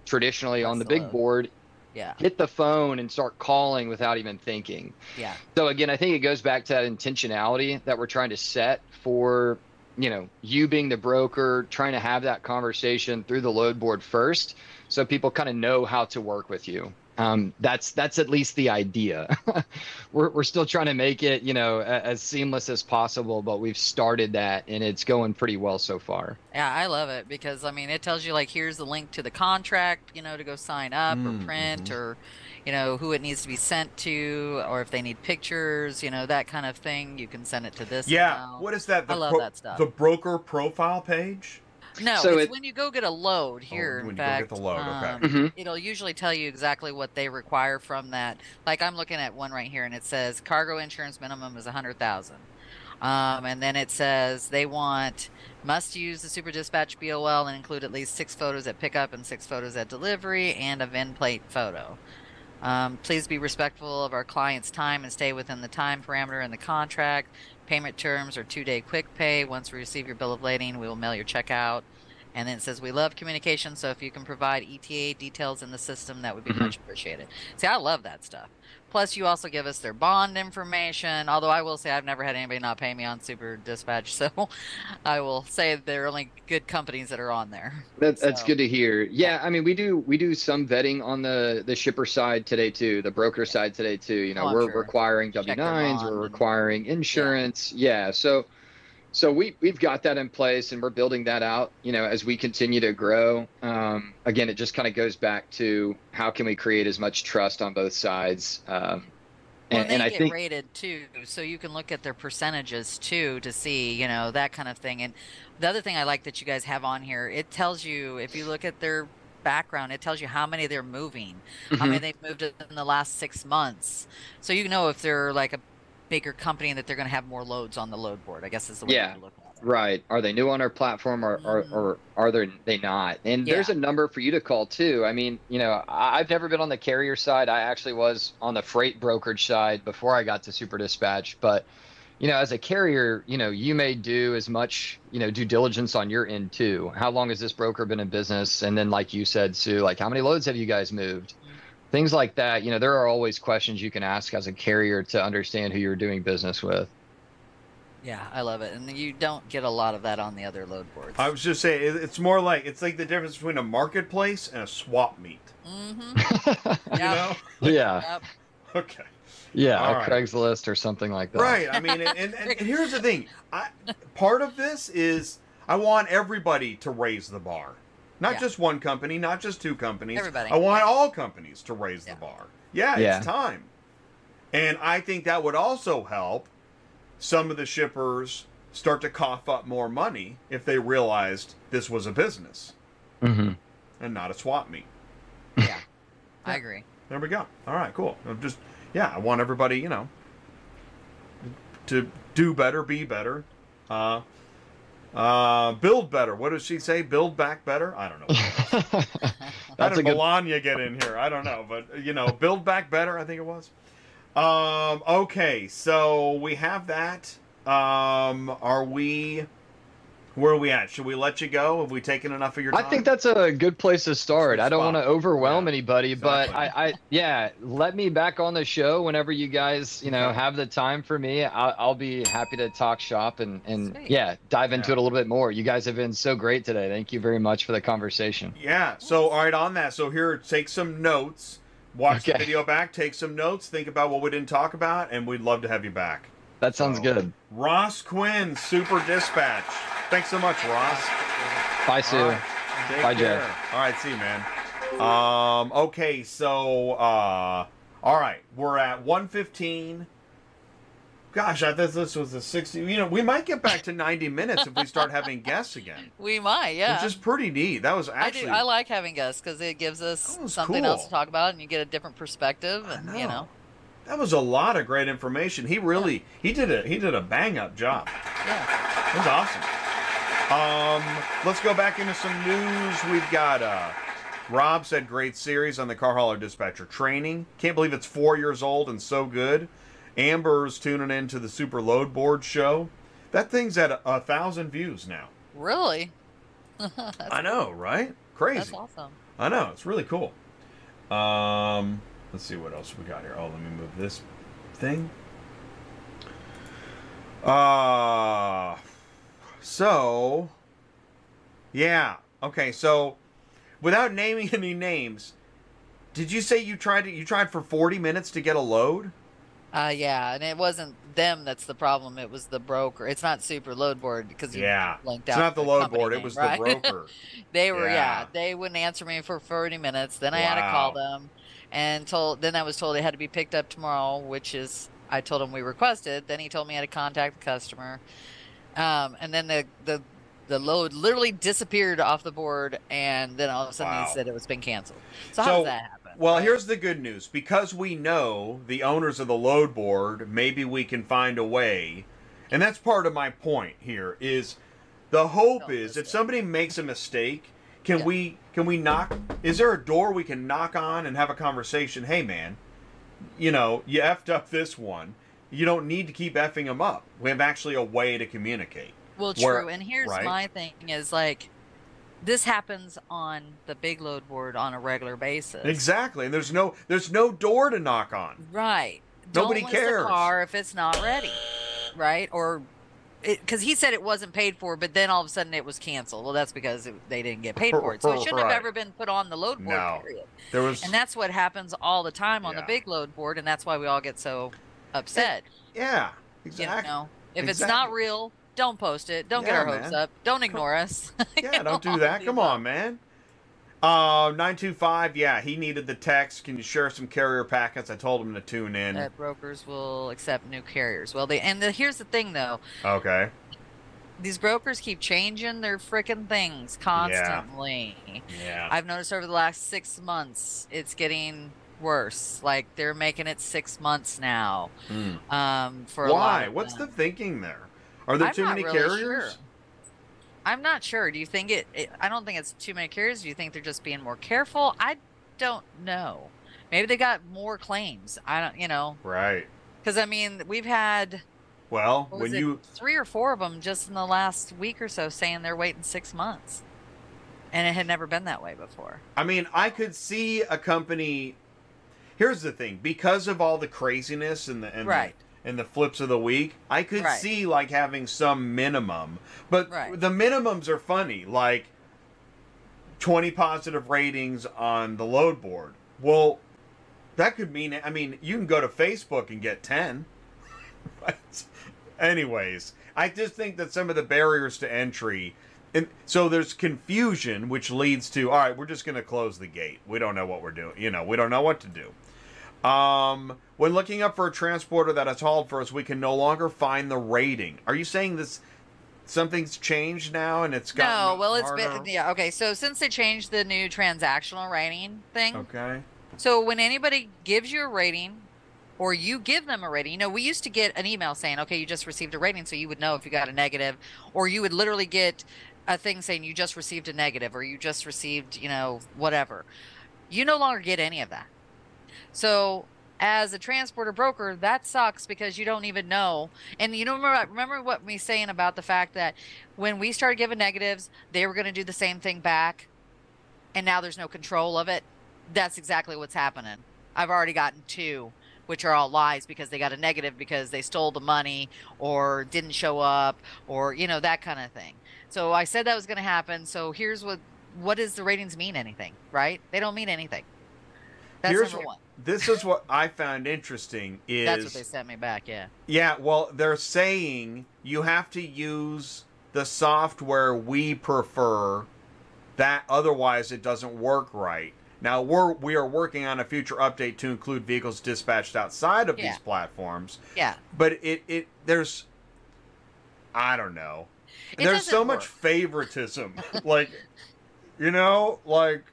I: traditionally on the
B: the
I: big
B: load.
I: board
B: Yeah.
I: hit the phone and start calling without even thinking.
B: Yeah.
I: So again, I think it goes back to that intentionality that we're trying to set for, you know, you being the broker, trying to have that conversation through the load board first, so people kind of know how to work with you. Um, that's that's at least the idea. we're we're still trying to make it, you know, a, as seamless as possible, but we've started that and it's going pretty well so far.
B: Yeah, I love it because I mean it tells you like here's the link to the contract, you know, to go sign up
A: Mm,
B: or print
A: mhm.
B: or you know who it needs to be sent to or if they need pictures, you know, that kind of thing. You can send it to this.
A: Yeah.
B: amount.
A: What is that? The
B: I love that stuff.
A: The broker profile page.
B: No,
I: So
B: it's
I: it-
B: when you go get a load here.
A: when
B: in
A: you go get
B: fact,
A: the load, okay.
B: um,
I: Mhm.
B: it'll usually tell you exactly what they require from that. Like I'm looking at one right here, and it says cargo insurance minimum is a hundred thousand, um, and then it says they want must use the super dispatch BOL and include at least six photos at pickup and six photos at delivery and a VIN plate photo. Um, please be respectful of our client's time and stay within the time parameter in the contract. Payment terms are two day quick pay. Once we receive your bill of lading, we will mail your check out. And then it says, We love communication, so if you can provide ETA details in the system, that would be
I: Mhm.
B: much appreciated. See, I love that stuff. Plus, you also give us their bond information. Although I will say I've never had anybody not pay me on Super Dispatch, so I will say they're only good companies that are on there.
I: That, that's
B: So-
I: good to hear. Yeah, I mean, we do we do some vetting on the the shipper side today too, the broker side today too. You know,
B: Oh,
I: we're
B: sure.
I: requiring W nines, we're requiring insurance. Yeah. so so we we've got that in place, and we're building that out. You know, as we continue to grow. Um, again, it just kind of goes back to how can we create as much trust on both sides. Um,
B: Well,
I: and,
B: they
I: and I
B: get
I: think
B: rated too, so you can look at their percentages too to see, you know, that kind of thing. And the other thing I like that you guys have on here, it tells you if you look at their background, it tells you how many they're moving, how
I: Mhm.
B: many they've moved in the last six months. So you know if they're like a bigger company and that they're going to have more loads on the load board. I guess is the way
I: Yeah.
B: to look at it.
I: Right. Are they new on our platform or, or, or are they, they not? And there's a number for you to call too. I mean, you know, I've never been on the carrier side. I actually was on the freight brokerage side before I got to Super Dispatch. But, you know, as a carrier, you know, you may do as much, you know, due diligence on your end too. How long has this broker been in business? And then, like you said, Sue, like how many loads have you guys moved? Things like that. You know, there are always questions you can ask as a carrier to understand who you're doing business with.
B: Yeah, I love it, and you don't get a lot of that on the other load boards.
A: I was just saying, it's more like it's like the difference between a marketplace and a swap meet.
B: Mm-hmm.
A: You know?
I: Yeah.
B: Yep.
A: Okay.
I: Yeah,
A: All
I: a
A: right.
I: Craigslist or something like that.
A: Right. I mean, and, and, and here's the thing. I, part of this is I want everybody to raise the bar. Not
B: Yeah.
A: just one company, not just two companies.
B: Everybody.
A: I want
B: Yeah.
A: all companies to raise
B: Yeah.
A: the bar. Yeah,
I: Yeah.
A: it's time. And I think that would also help some of the shippers start to cough up more money if they realized this was a business
I: hmm
A: and not a swap meet.
B: Yeah, I agree.
A: There we go. All right, cool. I'm just yeah, I want everybody, you know, to do better, be better, uh, uh, build better. What does she say? Build back better? I don't know. How did
I: a good.
A: Melania get in here? I don't know, but you know, build back better. I think it was. Um, okay, so we have that. Um, are we? Where are we at? Should we let you go? Have we taken enough of your time?
I: I think that's a good place to start. I don't want to overwhelm
A: Yeah,
I: anybody, but. I, I, yeah, let me back on the show whenever you guys, you know, have the time for me. I'll, I'll be happy to talk shop and, and
B: Sweet.
I: yeah, dive into
A: Yeah.
I: it a little bit more. You guys have been so great today. Thank you very much for the conversation.
A: Yeah. So, all right, on that. So, here, take some notes. Watch the video back. Take some notes. Think about what we didn't talk about, and we'd love to have you back.
I: That sounds
A: So-
I: good.
A: Ross Quinn, Super Dispatch. Thanks so much, Ross.
I: Bye, Sue.
A: All right. Take
I: Bye, Jay.
A: All right, see you, man. Um. Okay. So, uh, all right, we're at 115. Gosh, I thought this was a 60. You know, we might get back to 90 minutes if we start having guests again,
B: We might, yeah.
A: which is pretty neat. That was
B: I
A: actually.
B: do. I like having guests because it gives us
A: That was
B: something else to talk about, and you get a different perspective,
A: I
B: and you know,
A: That was a lot of great information. He really he did a he did a bang up job.
B: yeah.
A: It was awesome. Um, let's go back into some news. We've got uh, Rob said great series on the car hauler dispatcher training. Can't believe it's four years old and so good. Amber's tuning in to the Super Loadboard show. That thing's at a, a thousand views now.
B: Really,
A: I know, right? Crazy.
B: that's awesome.
A: I know it's really cool. Um, let's see what else we got here. Oh, let me move this thing. Uh, so yeah, okay. So without naming any names, did you say you tried to, you tried for forty minutes to get a load?
B: Uh, yeah, and it wasn't them that's the problem. It was the broker. It's not super load board because
A: Yeah,
B: linked
A: it's
B: out
A: not the load board. It was
B: right?
A: the broker.
B: they were, yeah.
A: Yeah.
B: they wouldn't answer me for 40 minutes. Then I had to call them and told. Then I was told it had to be picked up tomorrow, which is I told him we requested. Then he told me I had to contact the customer, um, and then the the the load literally disappeared off the board, and then all of a sudden
A: Wow.
B: he said it was been canceled. So, how
A: So,
B: does that happen?
A: Well, here's the good news. Because we know the owners of the load board, maybe we can find a way. And that's part of my point here is the hope is if somebody makes a mistake, can
B: Yeah.
A: we can we knock is there a door we can knock on and have a conversation? Hey man, you know, you effed up this one. You don't need to keep effing them up. We have actually a way to communicate.
B: Well,
A: Where-
B: true. and here's
A: right?
B: my thing: is like this happens on the big load board on a regular basis.
A: Exactly. And there's no there's no door to knock on.
B: Right.
A: Nobody
B: Don't
A: cares.
B: a car if it's not ready, right? Or because he said it wasn't paid for, but then all of a sudden it was canceled. Well, that's because it, they didn't get paid for it, so it shouldn't
A: Right.
B: have ever been put on the load board.
A: No.
B: Period.
A: There was
B: And that's what happens all the time on
A: Yeah.
B: the big load board, and that's why we all get so upset.
A: yeah,
B: You
A: exactly.
B: know, if it's not real, don't post it. Don't get our hopes
A: man.
B: up. Don't ignore us.
A: Yeah, don't do that. Come on, man. Uh, 925, yeah, he needed the text. Can you share some carrier packets? I told him to tune in.
B: that brokers will accept new carriers. Well, they and the, here's the thing though:
A: Okay.
B: these brokers keep changing their freaking things constantly.
A: Yeah.
B: I've noticed over the last six months, it's getting worse. Like they're making it six months now.
A: Hmm.
B: Um, for
A: Why? What's the thinking there? Are there
B: I'm
A: too many
B: really
A: carriers?
B: sure. I'm not sure. Do you think it, it? I don't think it's too many carriers. Do you think they're just being more careful? I don't know. Maybe they got more claims. I don't. You know,
A: Right.
B: because I mean, we've had
A: Well, when
B: it,
A: you
B: three or four of them just in the last week or so saying they're waiting six months, and it had never been that way before.
A: I mean, I could see a company. Here's the thing: because of all the craziness and the and
B: Right.
A: the, and the flips of the week, I could
B: Right.
A: see like having some minimum. But
B: Right.
A: the minimums are funny, like twenty positive ratings on the load board. Well, that could mean. I mean, you can go to Facebook and get ten. But anyways, I just think that some of the barriers to entry, and so there's confusion, which leads to all right, we're just going to close the gate. We don't know what we're doing. You know, we don't know what to do. Um, when looking up for a transporter that has hauled for us, we can no longer find the rating. Are you saying this? Something's changed now, and it's got
B: No, well, it's been yeah. Okay, so since they changed the new transactional rating thing,
A: Okay.
B: So when anybody gives you a rating or you give them a rating, you know, we used to get an email saying, okay, you just received a rating, so you would know if you got a negative, or you would literally get a thing saying you just received a negative or you just received, you know, whatever. You no longer get any of that. So as a transporter broker, that sucks because you don't even know. And you know, remember, remember what me saying about the fact that when we started giving negatives, they were going to do the same thing back, and now there's no control of it. That's exactly what's happening. I've already gotten two, which are all lies because they got a negative because they stole the money or didn't show up or you know that kind of thing. So I said that was going to happen. So here's what what does the ratings mean anything, right? They don't mean anything. That's
A: Here's
B: number one.
A: This is what I found interesting is
B: That's what they sent me back. Yeah.
A: Yeah, well, they're saying you have to use the software we prefer. That otherwise it doesn't work right. Now we're we are working on a future update to include vehicles dispatched outside of
B: Yeah.
A: these platforms.
B: Yeah.
A: But it it there's I don't know.
B: It
A: there's so
B: doesn't
A: much favoritism. like you know, like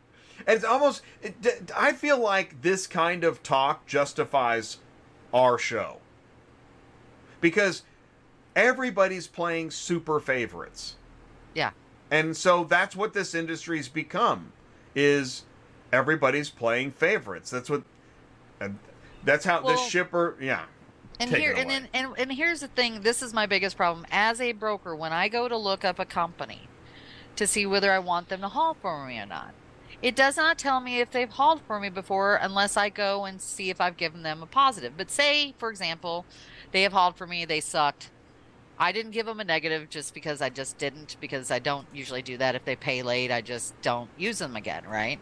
A: it's almost it, I feel like this kind of talk justifies our show. Because everybody's playing super favorites.
B: Yeah.
A: And so that's what this industry's become is everybody's playing favorites. That's what and that's how
B: Well-
A: this shipper yeah.
B: And here and, then and and here's the thing. This is my biggest problem as a broker. When I go to look up a company to see whether I want them to haul for me or not, it does not tell me if they've hauled for me before unless I go and see if I've given them a positive. But say, for example, they have hauled for me. They sucked. I didn't give them a negative just because I just didn't because I don't usually do that. If they pay late, I just don't use them again, right?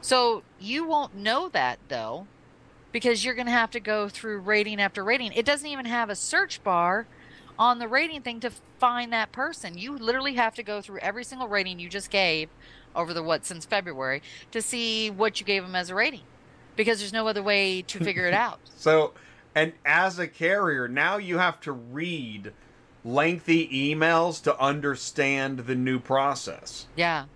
B: So you won't know that though because you're going to have to go through rating after rating. It doesn't even have a search bar on the rating thing to find that person. You literally have to go through every single rating you just gave over the what since February to see what you gave them as a rating because there's no other way to figure it out.
A: So, and as a carrier, now you have to read lengthy emails to understand the new process.
B: Yeah.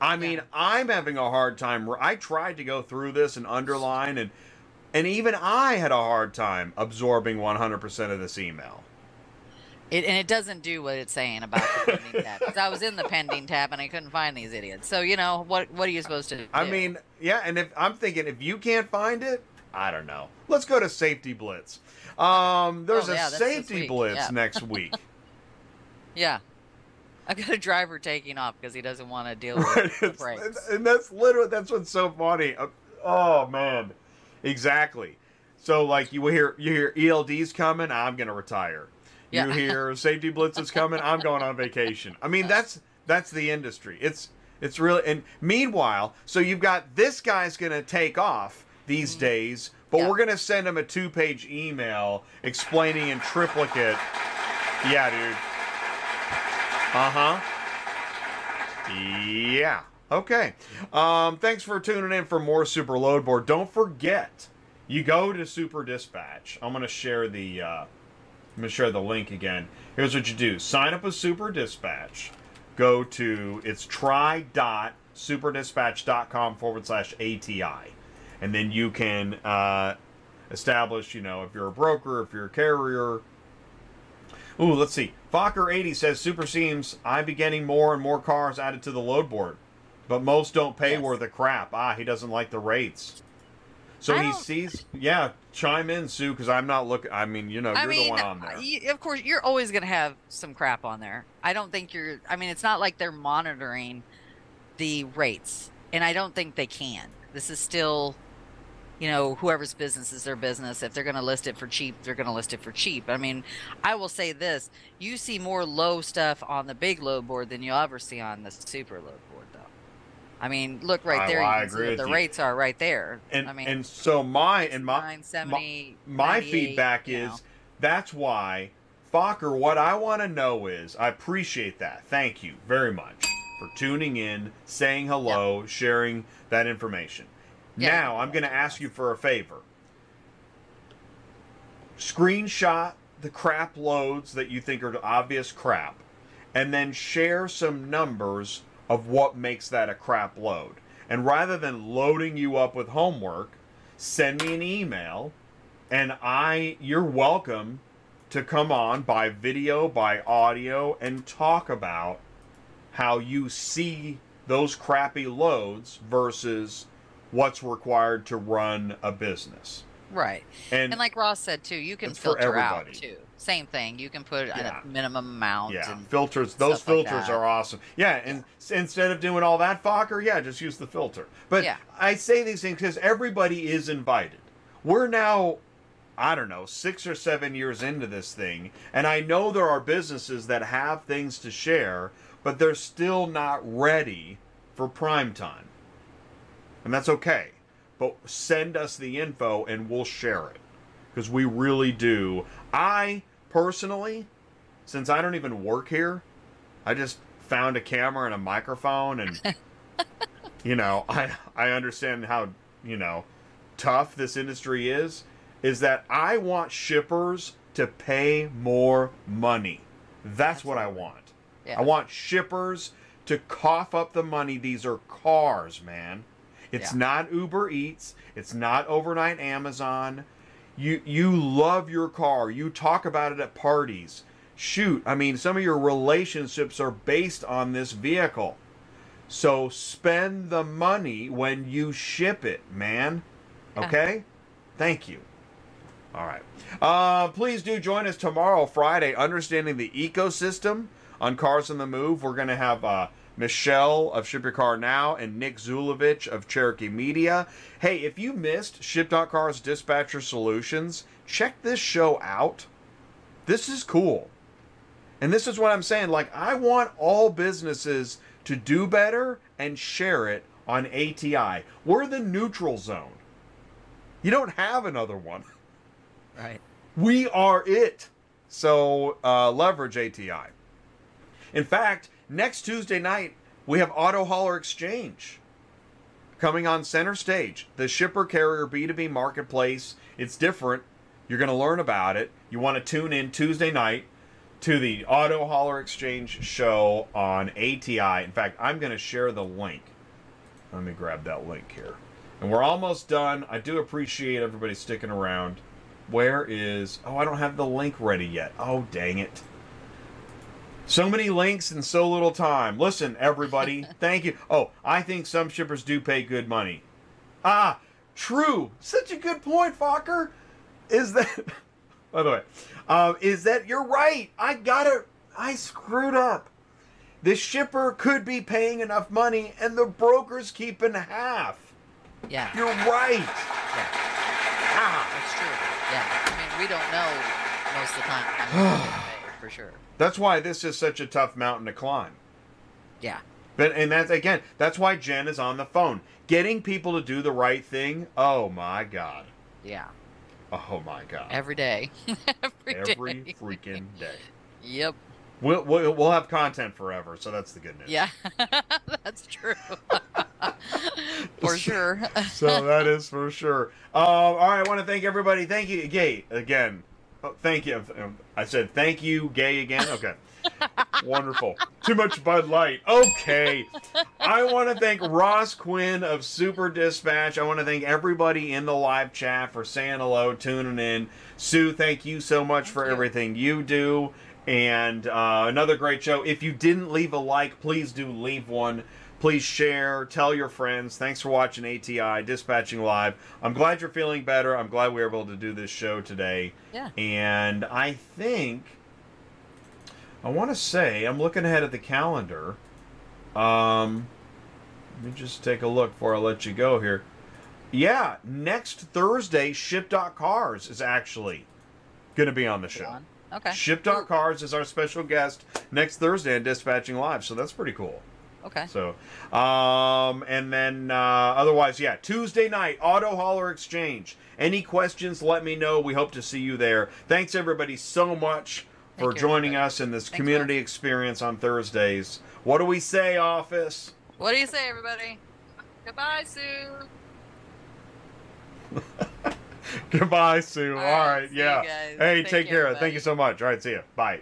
A: I mean, I'm having a hard time. I tried to go through this and underline, and and even I had a hard time absorbing 100% of this email.
B: It, and it doesn't do what it's saying about the pending tab. Because I was in the pending tab and I couldn't find these idiots. So you know what? What are you supposed to do?
A: I mean, yeah, and if I'm thinking if you can't find it, I don't know. Let's go to Safety Blitz. Um, there's
B: Oh,
A: a
B: yeah, this
A: Safety Blitz
B: yeah.
A: next week.
B: yeah. I've got a driver taking off because he doesn't want to deal with
A: Right,
B: the brakes.
A: and that's literally that's what's so funny. Uh, Oh man, exactly. So like you hear you hear ELD's coming, I'm gonna retire. You hear safety blitz is coming, I'm going on vacation. I mean that's that's the industry. It's it's really and meanwhile, so you've got this guy's gonna take off these days, but
B: Mm-hmm. Yeah.
A: we're gonna send him a two page email explaining in triplicate. Yeah, dude. Uh huh. Yeah. Okay. Um, thanks for tuning in for more Super Loadboard. Don't forget, you go to Super Dispatch. I'm gonna share the uh, I'm gonna share the link again. Here's what you do: sign up with Super Dispatch. Go to it's try.superdispatch.com forward slash ATI, and then you can uh, establish, you know, if you're a broker, if you're a carrier, Ooh, let's see. Fokker80 says Super seems I'm be getting more and more cars added to the load board, but most don't pay
B: Yes.
A: worth a crap. Ah, he doesn't like the rates. So
B: I
A: he
B: don't-
A: sees. Yeah, chime in, Sue, because I'm not looking. I mean, you know, you're
B: mean,
A: the one on there.
B: of course, you're always going to have some crap on there. I don't think you're. I mean, it's not like they're monitoring the rates, and I don't think they can. This is still, you know, whoever's business is their business. If they're going to list it for cheap, they're going to list it for cheap. I mean, I will say this: you see more low stuff on the big low board than you'll ever see on the super low. I mean, look right
A: I-
B: there.
A: I
B: you can see
A: agree
B: the
A: you.
B: rates are right there.
A: and
B: I mean,
A: and so my and my
B: 9, 70,
A: my feedback is
B: know.
A: that's why Fokker. What I want to know is I appreciate that. Thank you very much for tuning in, saying hello, sharing that information.
B: Yeah.
A: Now I'm going to ask you for a favor. Screenshot the crap loads that you think are obvious crap, and then share some numbers of what makes that a crap load. And rather than loading you up with homework, send me an email and I you're welcome to come on by video, by audio and talk about how you see those crappy loads versus what's required to run a business.
B: Right.
A: And,
B: And, like Ross said too, you can filter out too. Same thing. You can put
A: Yeah.
B: a minimum amount.
A: yeah, filters. Those
B: stuff like
A: filters are awesome. Yeah, and s- instead of doing all that Fokker, yeah, just use the filter. But
B: Yeah.
A: I say these things because everybody is invited. We're now, I don't know, six or seven years into this thing, and I know there are businesses that have things to share, but they're still not ready for prime time, and that's okay. But send us the info, and we'll share it because we really do. I personally, since I don't even work here, I just found a camera and a microphone and you know, I I understand how, you know, tough this industry is is that I want shippers to pay more money. That's what I want.
B: Yeah.
A: I want shippers to cough up the money. These are cars, man. It's
B: Yeah.
A: not Uber Eats. It's not overnight Amazon. You you love your car. You talk about it at parties. Shoot, I mean, some of your relationships are based on this vehicle. So spend the money when you ship it, man. Okay? Thank you. All right. Uh, please do join us tomorrow, Friday, Understanding the Ecosystem on Cars on the Move. We're going to have uh, Michelle of Ship Your Car Now and Nick Zulovich of Cherokee Media. Hey, if you missed Ship.Car's Dispatcher Solutions, check this show out. This is cool. And this is what I'm saying. Like, I want all businesses to do better and share it on ATI. We're the neutral zone. You don't have another one.
B: Right.
A: We are it. So uh, leverage ATI. In fact, next Tuesday night, we have Auto Hauler Exchange coming on center stage. The shipper carrier B2B marketplace. It's different. You're going to learn about it. You want to tune in Tuesday night to the Auto Hauler Exchange show on ATI. In fact, I'm going to share the link. Let me grab that link here. And we're almost done. I do appreciate everybody sticking around. Where is. Oh, I don't have the link ready yet. Oh, dang it. So many links in so little time. Listen, everybody, thank you. Oh, I think some shippers do pay good money. Ah, true. Such a good point, Fokker. Is that. By the way, um, is that you're right. I got it. I screwed up. The shipper could be paying enough money, and the broker's keeping half.
B: Yeah.
A: You're right.
B: Yeah.
A: Ah.
B: That's true. Yeah. I mean, we don't know most of the time how much they're gonna pay, for sure.
A: That's why this is such a tough mountain to climb.
B: Yeah.
A: But and that's again, that's why Jen is on the phone, getting people to do the right thing. Oh my god.
B: Yeah.
A: Oh my god.
B: Every day. Every day.
A: Every freaking day.
B: Yep.
A: We'll, we'll we'll have content forever, so that's the good news.
B: Yeah. That's true. for sure.
A: so that is for sure. Um, all right, I want to thank everybody. Thank you, Gay, again. Oh, thank you. Um, I said thank you, Gay, again. Okay. Wonderful. Too much Bud Light. Okay. I want to thank Ross Quinn of Super Dispatch. I want to thank everybody in the live chat for saying hello, tuning in. Sue, thank you so much for
B: you.
A: everything you do. And uh, another great show. If you didn't leave a like, please do leave one. Please share, tell your friends. Thanks for watching ATI Dispatching Live. I'm glad you're feeling better. I'm glad we were able to do this show today.
B: Yeah.
A: And I think I want to say I'm looking ahead at the calendar. Um, let me just take a look before I let you go here. Yeah, next Thursday, Ship.Cars is actually going to be on the show.
B: Okay.
A: Ship.Cars is our special guest next Thursday on Dispatching Live, so that's pretty cool.
B: Okay.
A: So, um, and then uh, otherwise, yeah, Tuesday night, Auto Hauler Exchange. Any questions, let me know. We hope to see you there. Thanks, everybody, so much for
B: Thank
A: joining us in this
B: Thanks,
A: community experience on Thursdays. What do we say, office?
B: What do you say, everybody? Goodbye, Sue.
A: Goodbye, Sue.
B: All
A: All
B: right,
A: right,
B: see you
A: yeah. Hey,
B: Take
A: take
B: care,
A: care. Thank you so much. All right, see you. Bye.